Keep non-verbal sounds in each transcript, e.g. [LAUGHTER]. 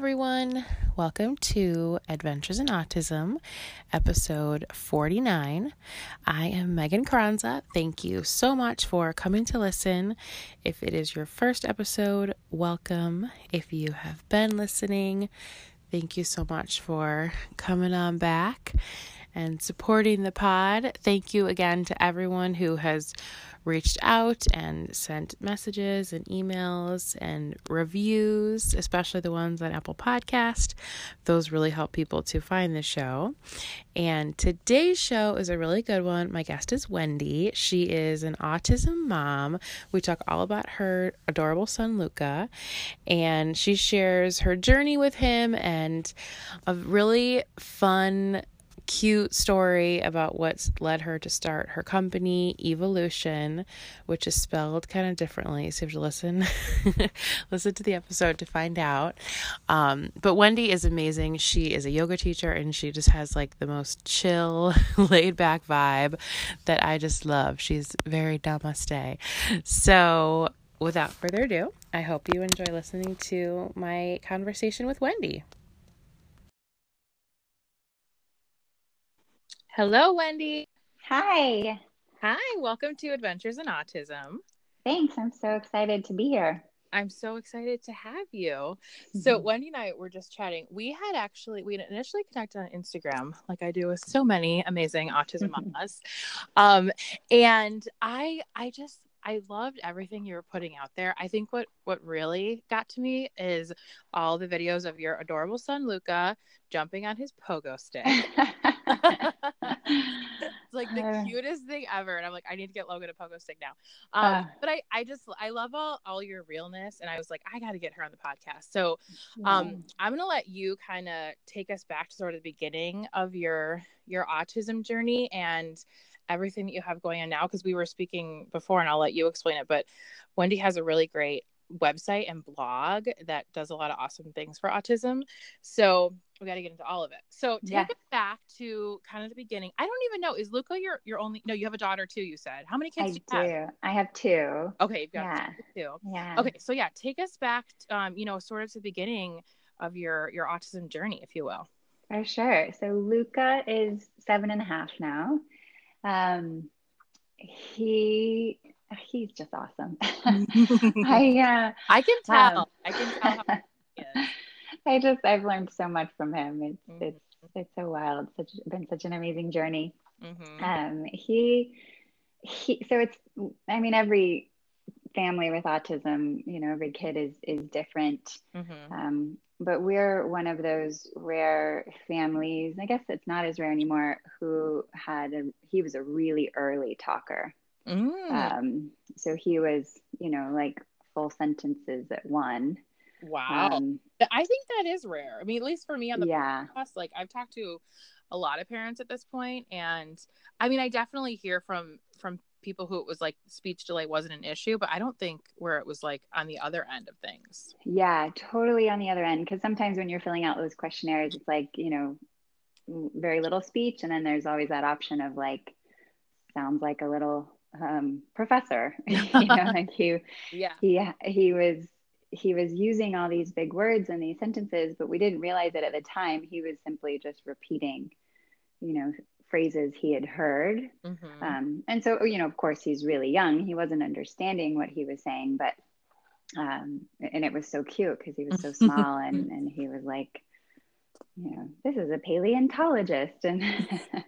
Everyone. Welcome to Adventures in Autism, episode 49. I am Megan Carranza. Thank you so much for coming to listen. If it is your first episode, welcome. If you have been listening, thank you so much for coming on back and supporting the pod. Thank you again to everyone who has reached out and sent messages and emails and reviews, especially the ones on Apple Podcast. Those really help people to find the show. And today's show is a really good one. My guest is Wendy. She is an autism mom. We talk all about her adorable son Luca, and she shares her journey with him and a really fun cute story about what's led her to start her company, Evolution, which is spelled kind of differently. So you have to listen, [LAUGHS] listen to the episode to find out. Um, but Wendy is amazing. She is a yoga teacher and she just has like the most chill, [LAUGHS] laid back vibe that I just love. She's very namaste. So without further ado, I hope you enjoy listening to my conversation with Wendy. Hello, Wendy. Hi. Hi, welcome to Adventures in Autism. Thanks. I'm so excited to be here. I'm so excited to have you. Mm-hmm. So, Wendy and I were just chatting. We had actually, we initially connected on Instagram, like I do with so many amazing autism mamas. Um, and I, I just, I loved everything you were putting out there. I think what what really got to me is all the videos of your adorable son Luca jumping on his pogo stick. [LAUGHS] it's like the uh, cutest thing ever, and I'm like, I need to get Logan a pogo stick now. Um, uh, but I I just I love all all your realness, and I was like, I got to get her on the podcast. So, um, yeah. I'm gonna let you kind of take us back to sort of the beginning of your your autism journey and everything that you have going on now because we were speaking before and I'll let you explain it but Wendy has a really great website and blog that does a lot of awesome things for autism. So we got to get into all of it. So take yeah. it back to kind of the beginning. I don't even know. Is Luca your your only no you have a daughter too you said. How many kids I do, do. Have? I have two. Okay you've got yeah. two. Yeah. Okay so yeah take us back um you know sort of to the beginning of your your autism journey if you will. For sure. So Luca is seven and a half now um, he he's just awesome. [LAUGHS] I [LAUGHS] uh, I can tell. Um, I can tell. [LAUGHS] I just I've learned so much from him. It's mm-hmm. it's it's so wild. Such been such an amazing journey. Mm-hmm. Um, he he. So it's I mean every family with autism, you know, every kid is is different. Mm-hmm. Um, but we're one of those rare families i guess it's not as rare anymore who had a, he was a really early talker mm. um, so he was you know like full sentences at one wow um, i think that is rare i mean at least for me on the yeah podcast like i've talked to a lot of parents at this point and i mean i definitely hear from from people who it was like speech delay wasn't an issue, but I don't think where it was like on the other end of things. Yeah, totally on the other end. Because sometimes when you're filling out those questionnaires, it's like, you know, very little speech. And then there's always that option of like, sounds like a little um, professor. [LAUGHS] you know, [LAUGHS] like he, yeah, he, he was, he was using all these big words and these sentences, but we didn't realize it at the time. He was simply just repeating, you know, phrases he had heard. Mm-hmm. Um, and so, you know, of course, he's really young. He wasn't understanding what he was saying, but, um, and it was so cute because he was so [LAUGHS] small and, and he was like, you know, this is a paleontologist. And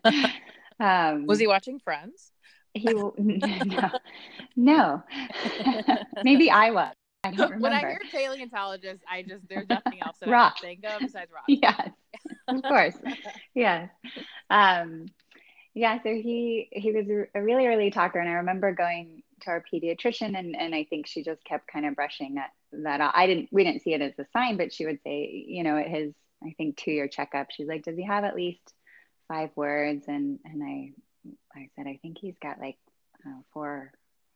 [LAUGHS] um, was he watching Friends? He [LAUGHS] no, no. maybe I was. I don't remember. When I hear paleontologist, I just there's [LAUGHS] nothing else that rock. I can think of besides rock. Yes, of [LAUGHS] course. yes. Um, yeah. So he he was a really early talker, and I remember going to our pediatrician and, and I think she just kept kind of brushing that, that off. I didn't, we didn't see it as a sign, but she would say, you know, at his, I think two year checkup, she's like, does he have at least five words? And, and I, I said, I think he's got like uh,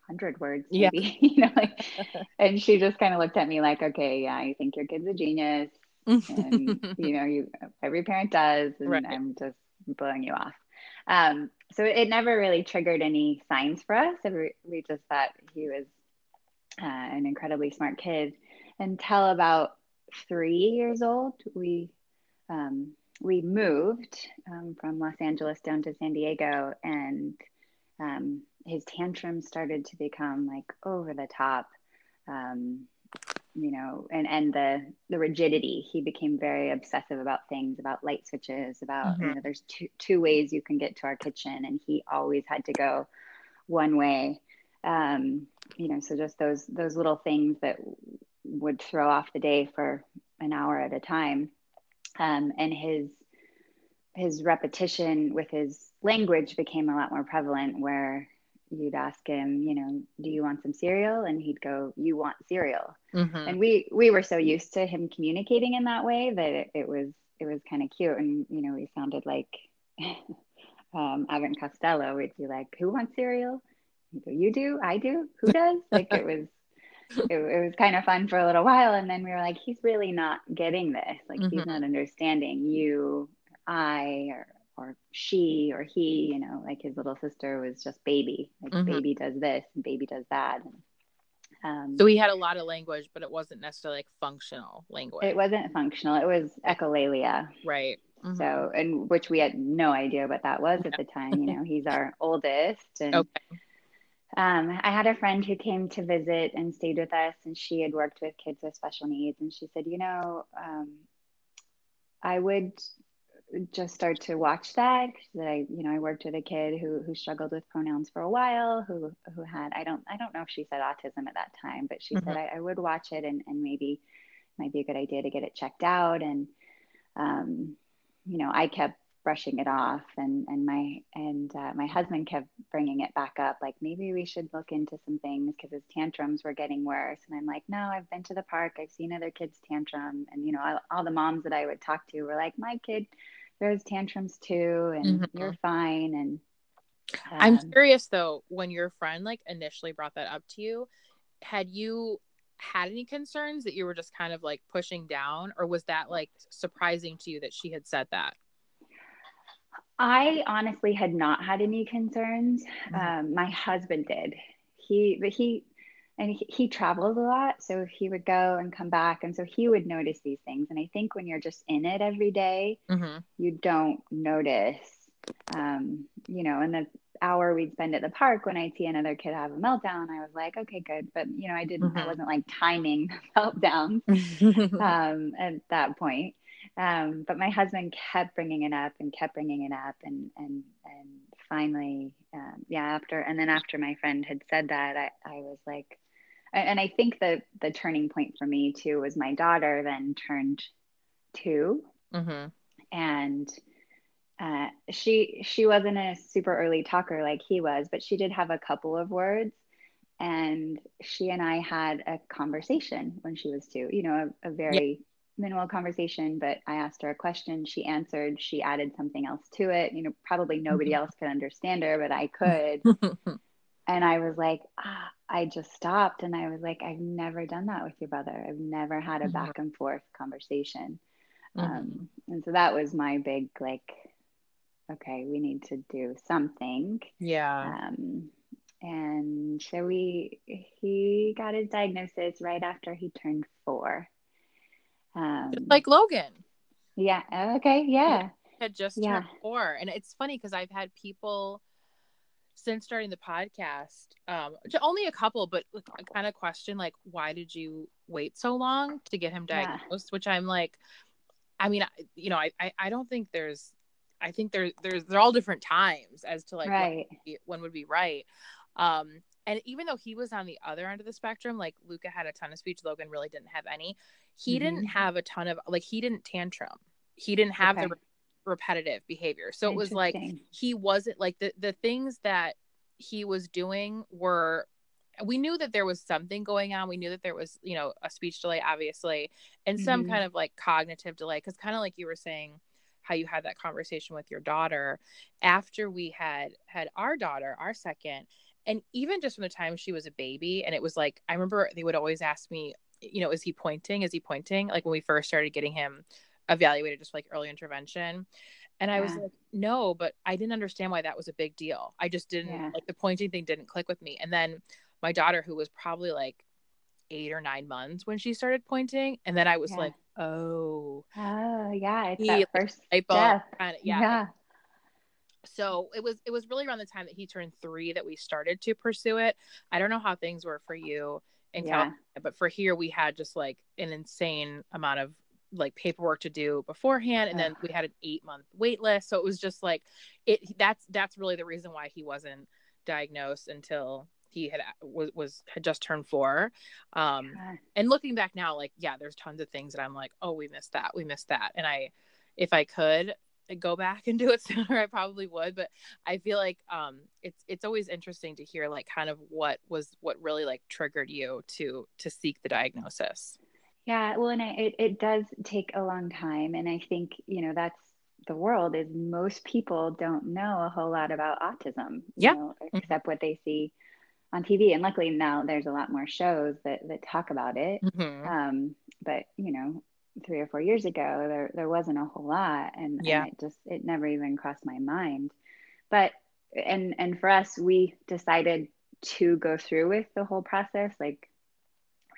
400 words, maybe, yeah. [LAUGHS] you know, like, [LAUGHS] and she just kind of looked at me like, okay, yeah, I think your kid's a genius. and, [LAUGHS] you know, you, every parent does. And right. I'm just blowing you off. Um, so it never really triggered any signs for us. We just thought he was uh, an incredibly smart kid until about three years old. We um, we moved um, from Los Angeles down to San Diego, and um, his tantrums started to become like over the top. Um, you know, and and the the rigidity. He became very obsessive about things, about light switches, about mm-hmm. you know, there's two two ways you can get to our kitchen, and he always had to go one way. Um, you know, so just those those little things that would throw off the day for an hour at a time, um, and his his repetition with his language became a lot more prevalent, where you'd ask him, you know, do you want some cereal? And he'd go, you want cereal. Mm-hmm. And we, we were so used to him communicating in that way that it, it was, it was kind of cute. And, you know, we sounded like [LAUGHS] um, Abbott Costello. We'd be like, who wants cereal? He'd go, you do, I do, who does? like it was, [LAUGHS] it, it, was kind of fun for a little while. And then we were like, he's really not getting this. Like mm-hmm. he's not understanding you, I, or or she or he, you know, like his little sister was just baby, like mm-hmm. baby does this and baby does that. Um, so he had a lot of language, but it wasn't necessarily like functional language. It wasn't functional. It was echolalia. Right. Mm-hmm. So, and which we had no idea what that was at the time. You know, [LAUGHS] he's our oldest, and okay. um, I had a friend who came to visit and stayed with us, and she had worked with kids with special needs, and she said, you know, um, I would just start to watch that that I, you know, I worked with a kid who who struggled with pronouns for a while, who who had I don't I don't know if she said autism at that time, but she mm-hmm. said I, I, would watch it and and maybe might be a good idea to get it checked out. And um, you know, I kept brushing it off, and and my and uh, my husband kept bringing it back up, like maybe we should look into some things because his tantrums were getting worse. And I'm like, no, I've been to the park, I've seen other kids tantrum, and you know, all, all the moms that I would talk to were like, my kid throws tantrums too and mm-hmm. you're fine and um, i'm curious though when your friend like initially brought that up to you had you had any concerns that you were just kind of like pushing down or was that like surprising to you that she had said that i honestly had not had any concerns mm-hmm. um, my husband did he but he and he, he traveled a lot so he would go and come back and so he would notice these things and i think when you're just in it every day, mm-hmm. you don't notice um, you know and the hour we'd spend at the park when i'd see another kid have a meltdown i was like okay good but you know i didn't mm-hmm. i wasn't like timing [LAUGHS] meltdowns [LAUGHS] um, at that point um, but my husband kept bringing it up and kept bringing it up and and and finally um, yeah after and then after my friend had said that i, I was like and I think the the turning point for me too was my daughter then turned 2 mm-hmm. and uh, she she wasn't a super early talker like he was, but she did have a couple of words, and she and I had a conversation when she was two. You know, a, a very. Minimal conversation, but I asked her a question, she answered, she added something else to it. You know, probably nobody mm-hmm. else could understand her, but I could. [LAUGHS] and I was like, ah, I just stopped and I was like, I've never done that with your brother. I've never had a mm-hmm. back and forth conversation. Mm-hmm. Um, and so that was my big, like, okay, we need to do something. Yeah. Um, and so we, he got his diagnosis right after he turned four. Um, like Logan. Yeah. Okay. Yeah. Had just yeah. turned four. And it's funny because I've had people, since starting the podcast, um, only a couple, but kind of question like, why did you wait so long to get him diagnosed? Yeah. Which I'm like, I mean, you know, I, I, I don't think there's, I think there's, there's, they're all different times as to like right. when, would be, when would be right. Um, and even though he was on the other end of the spectrum, like Luca had a ton of speech, Logan really didn't have any. He mm-hmm. didn't have a ton of like he didn't tantrum. He didn't have okay. the repetitive behavior. So it was like he wasn't like the the things that he was doing were we knew that there was something going on. We knew that there was, you know, a speech delay, obviously, and some Mhm. kind of like cognitive delay. Cause kind of like you were saying, how you had that conversation with your daughter after we had had our daughter, our second, and even just from the time she was a baby, and it was like I remember they would always ask me, you know, is he pointing? Is he pointing? Like when we first started getting him evaluated, just like early intervention. And I was like, no, but I didn't understand why that was a big deal. I just didn't Yeah. like the pointing thing didn't click with me. And then my daughter, who was probably like eight or nine months when she started pointing, and then I was Yeah. like, oh, Oh, yeah. It's He, that first step. kind of yeah. Yeah. So it was it was really around the time that he turned three that we started to pursue it. I don't know how things were for you in Yeah. California, but for here we had just like an insane amount of like paperwork to do beforehand and then we had an eight month wait list so it was just like it that's that's really the reason why he wasn't diagnosed until he had was, was had just turned four um Yeah. and looking back now like yeah there's tons of things that i'm like oh we missed that we missed that and i if i could go back and do it [LAUGHS] sooner i probably would but i feel like um it's it's always interesting to hear like kind of what was what really like triggered you to to seek the diagnosis Yeah, well, and I, it it does take a long time, and I think you know that's the world is most people don't know a whole lot about autism, you Yeah. know, except what they see on TV. And luckily now there's a lot more shows that that talk about it. mm-hmm. Um, but you know, three or four years ago, there there wasn't a whole lot, and, Yeah. and it just it never even crossed my mind. But and and for us, we decided to go through with the whole process, like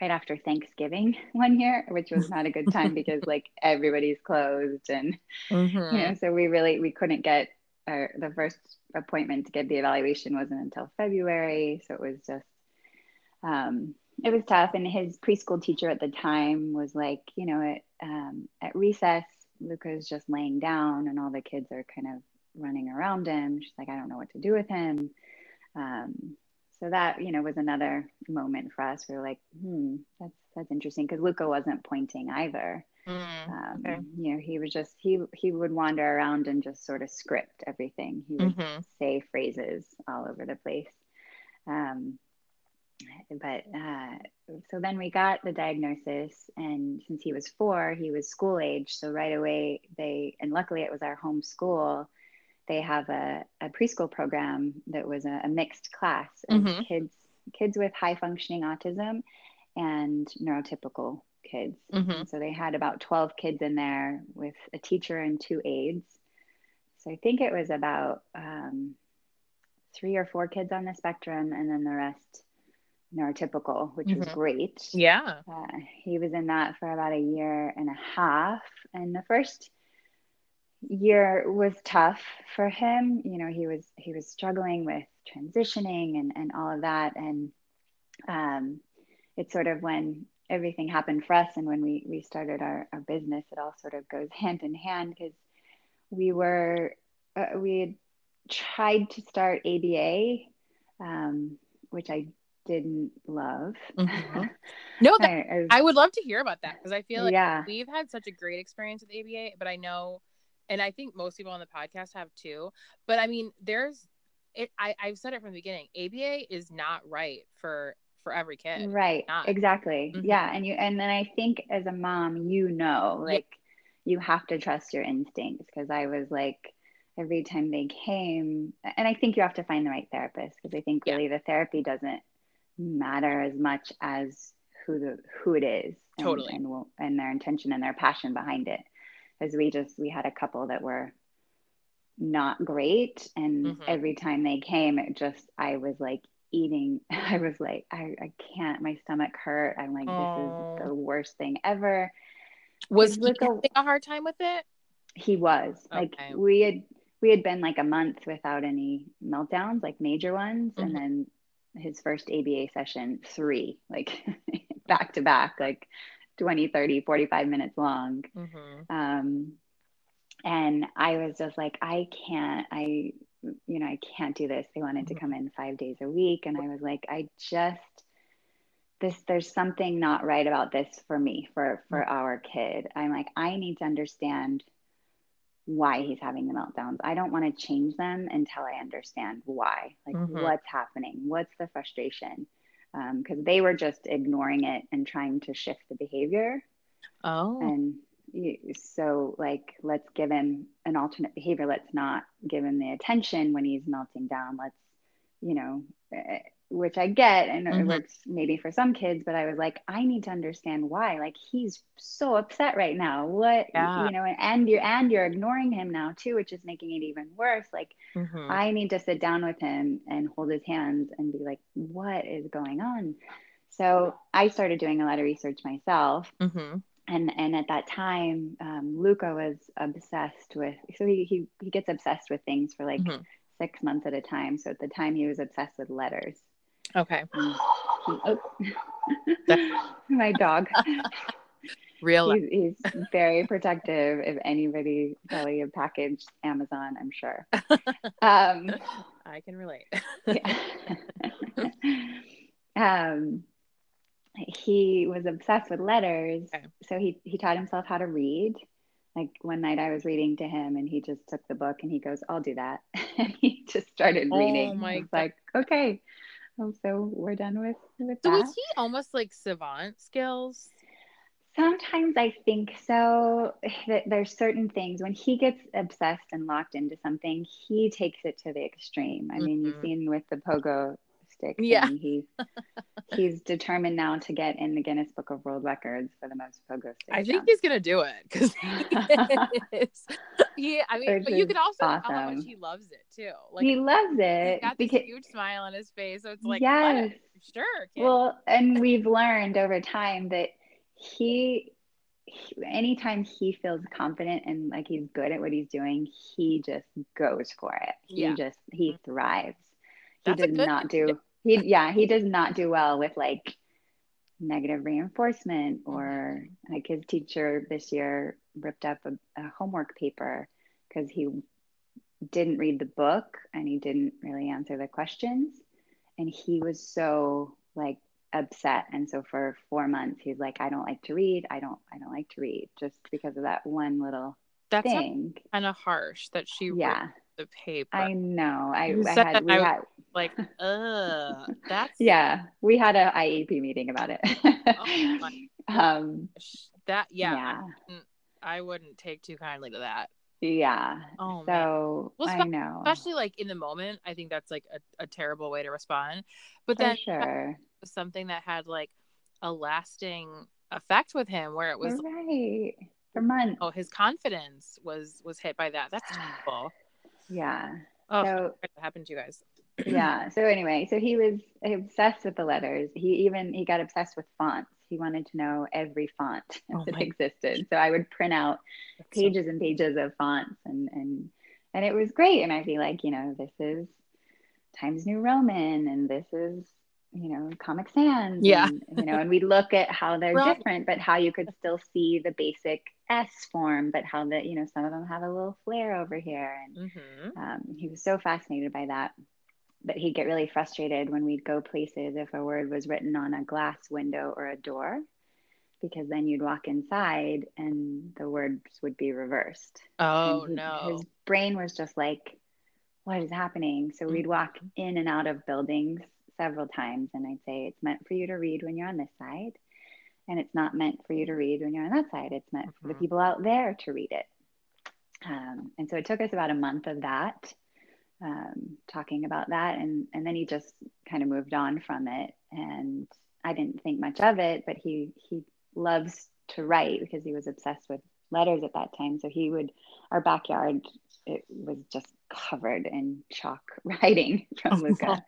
right after Thanksgiving [LAUGHS] one year, which was not a good time [LAUGHS] because like everybody's closed and Mm-hmm. you know, so we really we couldn't get our the first appointment to get the evaluation wasn't until February, so it was just um it was tough and his preschool teacher at the time was like, you know, at um at recess, Luca's just laying down and all the kids are kind of running around him. She's like, I don't know what to do with him. Um so that you know was another moment for us. We were like, hmm, that's that's interesting because Luca wasn't pointing either. Mm-hmm. Um, Okay. You know, he was just he he would wander around and just sort of script everything. He would Mm-hmm. say phrases all over the place. Um, but uh, so then we got the diagnosis, and since he was four, he was school age. So right away, they and luckily it was our home school. They have a, a preschool program that was a, a mixed class of Mhm. kids kids with high functioning autism and neurotypical kids. Mm-hmm. So they had about 12 kids in there with a teacher and two aides. So I think it was about um, three or four kids on the spectrum, and then the rest neurotypical, which was Mhm. great. Yeah. Uh, he was in that for about a year and a half. And the first year was tough for him. You know, he was he was struggling with transitioning and, and all of that. And um, it's sort of when everything happened for us and when we, we started our, our business, it all sort of goes hand in hand because we were uh, we had tried to start ABA, um, which I didn't love. Mhm. [LAUGHS] No, that, I- I I would love to hear about that because I feel like yeah. we've had such a great experience with ABA, but I know, and I think most people on the podcast have too. But I mean, there's it. I I've said it from the beginning. ABA is not right for for every kid. Right. Exactly. Mhm. Yeah. And you and then I think as a mom, you know, Yeah. like you have to trust your instincts because I was like every time they came and I think you have to find the right therapist because I think Yeah. really the therapy doesn't matter as much as who the who it is and, Totally. and, will- and their intention and their passion behind it because we just we had a couple that were not great and Mhm. every time they came it just i was like eating [LAUGHS] i was like i, I can't my stomach hurt i'm like this is the worst thing ever Was he Look a- having a hard time with it? he was like we had we had been like a month without any meltdowns like major ones Mhm. and then his first aba session three like back to back like 20 30 45 minutes long Mm-hmm. um, and I was just like, I can't, I, you know, I can't do this. They wanted to Mhm. come in five days a week, and I was like, I just, this, there's something not right about this for me, for for our kid. I'm like, I need to understand why he's having the meltdowns. I don't want to change them until I understand why, like Mhm. what's happening, what's the frustration. because um, they were just ignoring it and trying to shift the behavior. Oh. And so, like, let's give him an alternate behavior. Let's not give him the attention when he's melting down. Let's, you know, eh, which I get and mm-hmm. it works maybe for some kids, but I was like, I need to understand why. Like he's so upset right now. What yeah. you know, and you're and you're ignoring him now too, which is making it even worse. Like mm-hmm. I need to sit down with him and hold his hands and be like, what is going on? So I started doing a lot of research myself. Mm-hmm. And, and at that time, um, Luca was obsessed with. So he, he he gets obsessed with things for like mm-hmm. six months at a time. So at the time, he was obsessed with letters. Okay. [SIGHS] oh. [LAUGHS] My dog. [LAUGHS] Real. He's, he's, very protective. If anybody selling a package Amazon, I'm sure. [LAUGHS] Um, I can relate. um, he was obsessed with letters, okay. so he he taught himself how to read. Like one night, I was reading to him, and he just took the book and he goes, "I'll do that," and he just started reading. Oh my! I was God. like, "Okay." Oh, so we're done with with so that. was he almost like savant skills? Sometimes I think so. That There's certain things when he gets obsessed and locked into something, he takes it to the extreme. I mean, mm-hmm. you've seen with the pogo Yeah. He [LAUGHS] he's determined now to get in the Guinness Book of World Records for the most pogo stick. I think he's gonna do it because yeah. [LAUGHS] I mean, Which but you could also awesome. tell how much he loves it too. Like he loves it. He's got this because, huge smile on his face, so it's like yes, sure. Kid. Well, and we've learned over time that he anytime he feels confident and like he's good at what he's doing, he just goes for it. He yeah. just he mm-hmm. thrives. He That's does not do he yeah he does not do well with like negative reinforcement or like his teacher this year ripped up a, a homework paper because he didn't read the book and he didn't really answer the questions. And he was so like upset. And so for four months he's like i don't like to read. I don't i don't like to read just because of that one little that's thing. kind of harsh that she yeah the paper. I know. I, I had, we I had like, uh, [LAUGHS] that's yeah. We had a IEP meeting about it. oh [LAUGHS] um, that yeah, yeah. I wouldn't take too kindly to that. Yeah. Oh, so well, I know. Especially like in the moment, I think that's like a, a terrible way to respond. But then sure. something that had like a lasting effect with him where it was right for months. Oh, his confidence was was hit by that. That's terrible. Yeah. Oh, so, what happened to you guys? [CLEARS THROAT] yeah. So anyway, so he was obsessed with the letters. He even he got obsessed with fonts. He wanted to know every font [LAUGHS] oh that existed. So I would print out That's pages so... and pages of fonts and and and it was great. And I'd be like, you know, this is Times New Roman and this is you know comic sans yeah. and, you know and we look at how they're different but how you could still see the basic s form but how that you know some of them have a little flare over here. And mm-hmm. um, he was so fascinated by that but he'd get really frustrated when we'd go places if a word was written on a glass window or a door because then you'd walk inside and the words would be reversed. Oh he, no. his brain was just like what is happening? So we'd walk mm-hmm. in and out of buildings several times and I'd say it's meant for you to read when you're on this side and it's not meant for you to read when you're on that side. It's meant mm-hmm. for the mm-hmm. people out there to read it. Um, and so it took us about a month of that, um, talking about that. And, and then he just kind of moved on from it. And I didn't think much of it, but he, he loves to write because he was obsessed with letters at that time. So he would, our backyard, it was just covered in chalk [LAUGHS] writing from oh, Luca.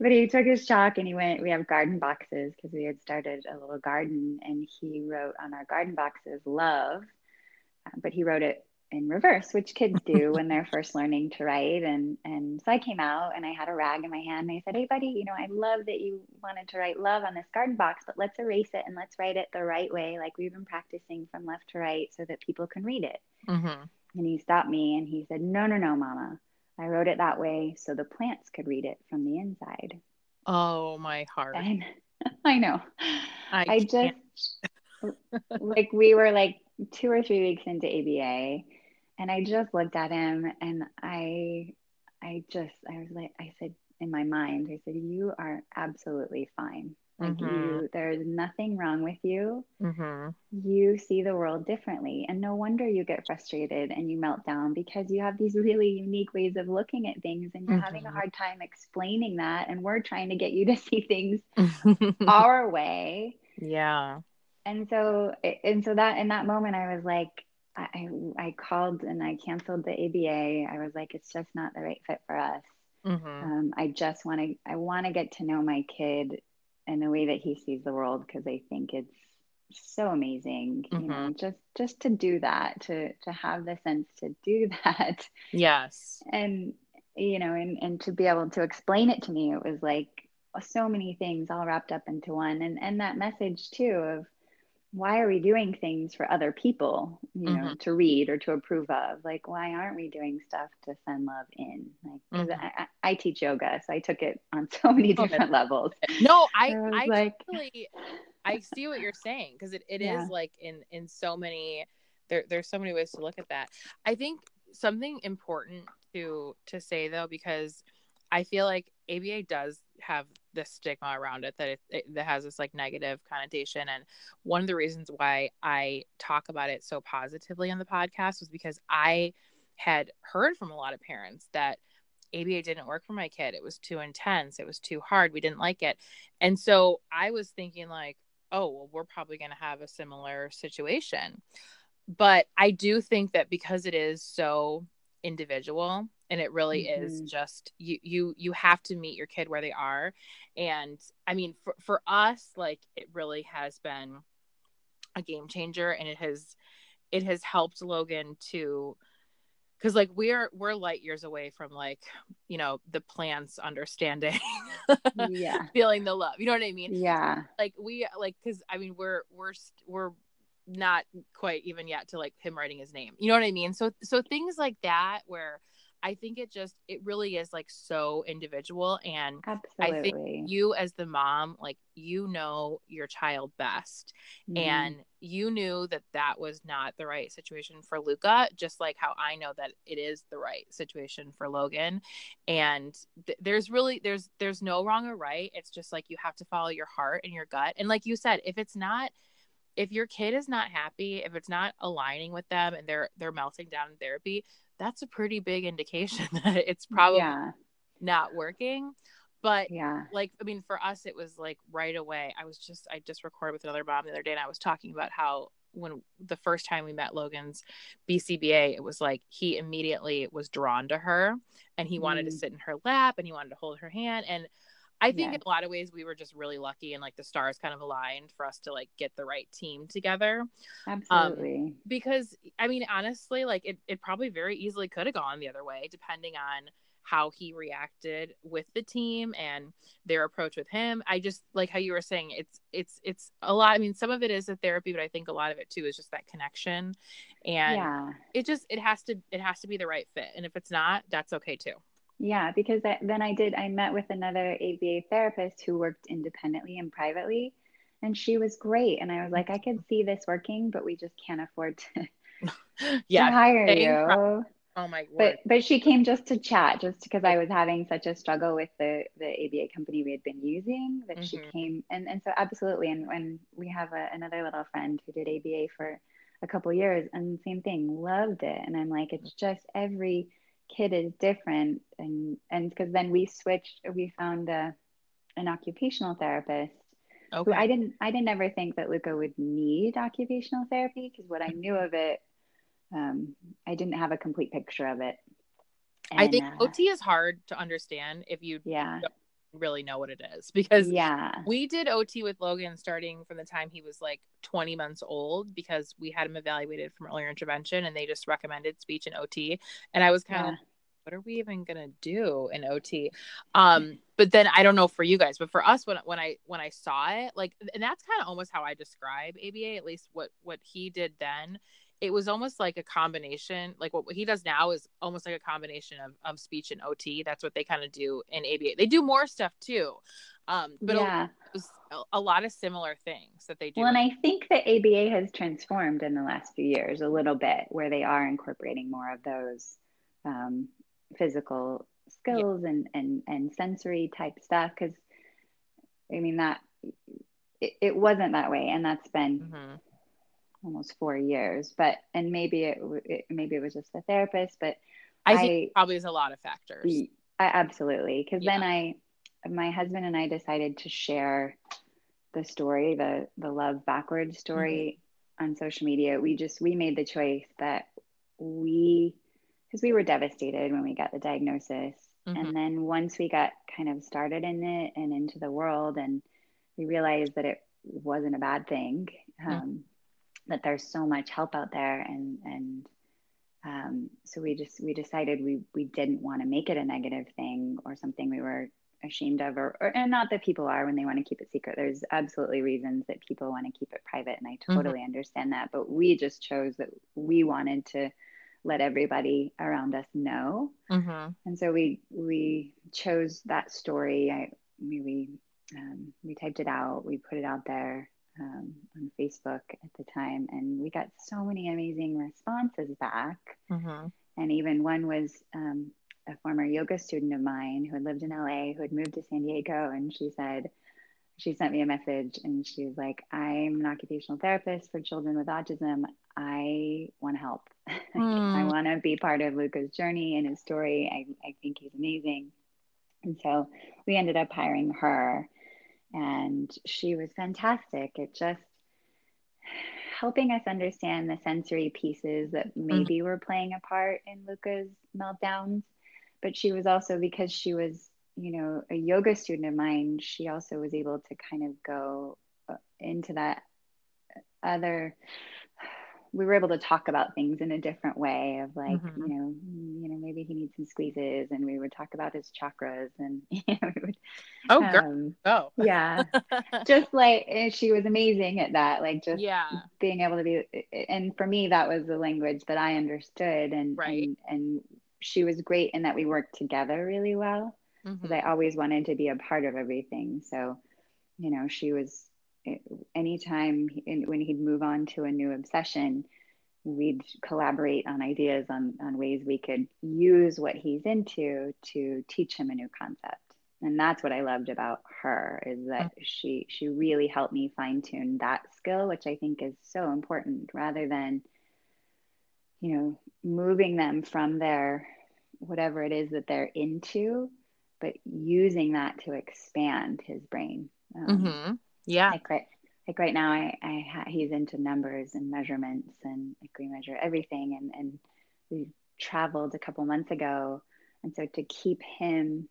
but he took his chalk and he went, we have garden boxes because we had started a little garden and he wrote on our garden boxes, love. But he wrote it in reverse, which kids do [LAUGHS] when they're first learning to write. And and so I came out and I had a rag in my hand and I said, Hey buddy, you know, I love that you wanted to write love on this garden box, but let's erase it and let's write it the right way, like we've been practicing from left to right so that people can read it. Mm-hmm. And he stopped me and he said, No, no, no, mama. I wrote it that way so the plants could read it from the inside. Oh, my heart. And [LAUGHS] I know. I, I just, [LAUGHS] like, we were like two or three weeks into ABA and I just looked at him and I, I just, I was like, I said, in my mind. I said, "You are absolutely fine. Like Mhm. you, there's nothing wrong with you. Mm-hmm. You see the world differently, and no wonder you get frustrated and you melt down because you have these really unique ways of looking at things, and you're having a Mhm. hard time explaining that. And we're trying to get you to [LAUGHS] see things [LAUGHS] our way." yeah. and so and so that in that moment i was like I, I called and I canceled the ABA. I was like, it's just not the right fit for us. Mm-hmm. Um, I just want to, I want to get to know my kid and the way that he sees the world because I think it's so amazing. You know, just just to do that, to to have the sense to do [LAUGHS] that, Yes. and you know, and and to be able to explain it to me, it was like so many things all wrapped up into one, and and that message too of why are we doing things for other people you know to read or to approve of like why aren't we doing stuff to send love in like Mhm. I, I I teach yoga so i took it on [LAUGHS] so many Oh, different levels No, I I I like- totally I see what you're saying because it, it is Yeah. like in in so many there there's so many ways to look at that. I think something important to to say though because I feel like ABA does have this stigma around it that it, it that has this like negative connotation and one of the reasons why I talk about it so positively on the podcast was because I had heard from a lot of parents that ABA didn't work for my kid. It was too intense. It was too hard. We didn't like it. And so I was thinking like, oh, well, we're probably going to have a similar situation. But I do think that because it is so individual and it really is Mhm. just you you you have to meet your kid where they are. And i mean for, for us like it really has been a game changer and it has it has helped logan to because like we're we're light years away from like you know the plants understanding [LAUGHS] yeah. feeling the love you know what i mean? Yeah. Like we like because i mean we're we're we're not quite even yet to like him writing his name you know what i mean? So so things like that where i think it just it really is like so individual and absolutely I think you as the mom, like you know your child best, Mhm. and you knew that that was not the right situation for Luca, just like how I know that it is the right situation for Logan. And th- there's really there's there's no wrong or right. It's just like you have to follow your heart and your gut. And like you said, if it's not if your kid is not happy, if it's not aligning with them and they're they're melting down in therapy, that's a pretty big indication [LAUGHS] that it's probably yeah not working. But yeah like I mean, for us, it was like right away. I was just I just recorded with another mom the other day, and I was talking about how when the first time we met Logan's BCBA, it was like he immediately was drawn to her, and he wanted to Mm. sit in her lap, and he wanted to hold her hand, and I think Yes. in a lot of ways we were just really lucky, and like the stars kind of aligned for us to like get the right team together um, absolutely because I mean, honestly, like it, it probably very easily could have gone the other way, depending on how he reacted with the team and their approach with him. I just like how you were saying it's it's it's a lot. I mean, some of it is the therapy, but I think a lot of it too is just that connection, and yeah it just it has to it has to be the right fit. And if it's not, that's okay too. Yeah, because I, then I did, I met with another ABA therapist who worked independently and privately, and she was great. And I was like, I could see this working, but we just can't afford to, [LAUGHS] to Yeah. hire same you. Oh my word. But but she came just to chat, just because I was having such a struggle with the the ABA company we had been using that she Mhm. came and and so absolutely. And when we have a, another little friend who did ABA for a couple years, and same thing, loved it. And I'm like, it's just every kid is different, and and because then we switched, we found a, an occupational therapist who okay. I didn't I didn't ever think that Luca would need occupational therapy because what I knew of it, um, I didn't have a complete picture of it. I think uh, OT is hard to understand if you yeah, really know what it is because yeah, we did OT with Logan starting from the time he was like 20 months old because we had him evaluated from earlier intervention and they just recommended speech and OT. And I was kind yeah. of, what are we even gonna do in OT? Um, but then I don't know for you guys, but for us, when when I when I saw it, like, and that's kind of almost how I describe ABA, at least what what he did then. It was almost like a combination, like what he does now is almost like a combination of, of speech and OT. That's what they kind of do in ABA. They do more stuff too, um, but yeah. a, a lot of similar things that they do. Well, and I think that ABA has transformed in the last few years a little bit, where they are incorporating more of those um, physical skills yeah. and and and sensory type stuff because i mean that it, it, wasn't that way and that's been mm-hmm. Almost four years but and maybe it, it, maybe it was just the therapist but i, I think probably is a lot of factors I, absolutely because yeah. then i my husband and i decided to share the story the the love backwards story mm-hmm. on social media we just we made the choice that we because we were devastated when we got the diagnosis mm-hmm. and then once we got kind of started in it and into the world and we realized that it wasn't a bad thing mm-hmm. um. That there's so much help out there and and um, so we just we decided we we didn't want to make it a negative thing or something we were ashamed of or, or and not that people are when they want to keep it secret there's absolutely reasons that people want to keep it private and i mm-hmm. totally mm-hmm. understand that but we just chose that we wanted to let everybody around us know mm-hmm. and so we we chose that story i we um, we typed it out we put it out there um, on facebook at the time and we got so many amazing responses back mm-hmm. and even one was um, a former yoga student of mine who had lived in LA, who had moved to San Diego, and she said, she sent me a message and she was like, I'm an occupational therapist for children with autism. I want to help. [LAUGHS] Mm. I want to be part of Luca's journey and his story. I, I think he's amazing. And so we ended up hiring her, and she was fantastic at just helping us understand the sensory pieces that mm. maybe mm. were playing a part in Luca's meltdowns but she was also because she was you know a yoga student of mine she also was able to kind of go uh, into that other we were able to talk about things in a different way of like mm-hmm. you know you know maybe he needs some squeezes and we would talk about his chakras and [LAUGHS] you know would, oh um, oh yeah [LAUGHS] just like she was amazing at that like just yeah being able to be and for me that was the language that i understood and right. and, and she was great in that we worked together really well because mm-hmm. I always wanted to be a part of everything. So, you know, she was anytime when he'd move on to a new obsession, we'd collaborate on ideas on, on ways we could use what he's into to teach him a new concept. And that's what I loved about her is that mm-hmm. she she really helped me fine tune that skill, which I think is so important rather than you know, moving them from their whatever it is that they're into, but using that to expand his brain. Um, mm-hmm. Yeah. Like right, like right now, I, I ha- he's into numbers and measurements, and like we measure everything. And and we traveled a couple months ago, and so to keep him,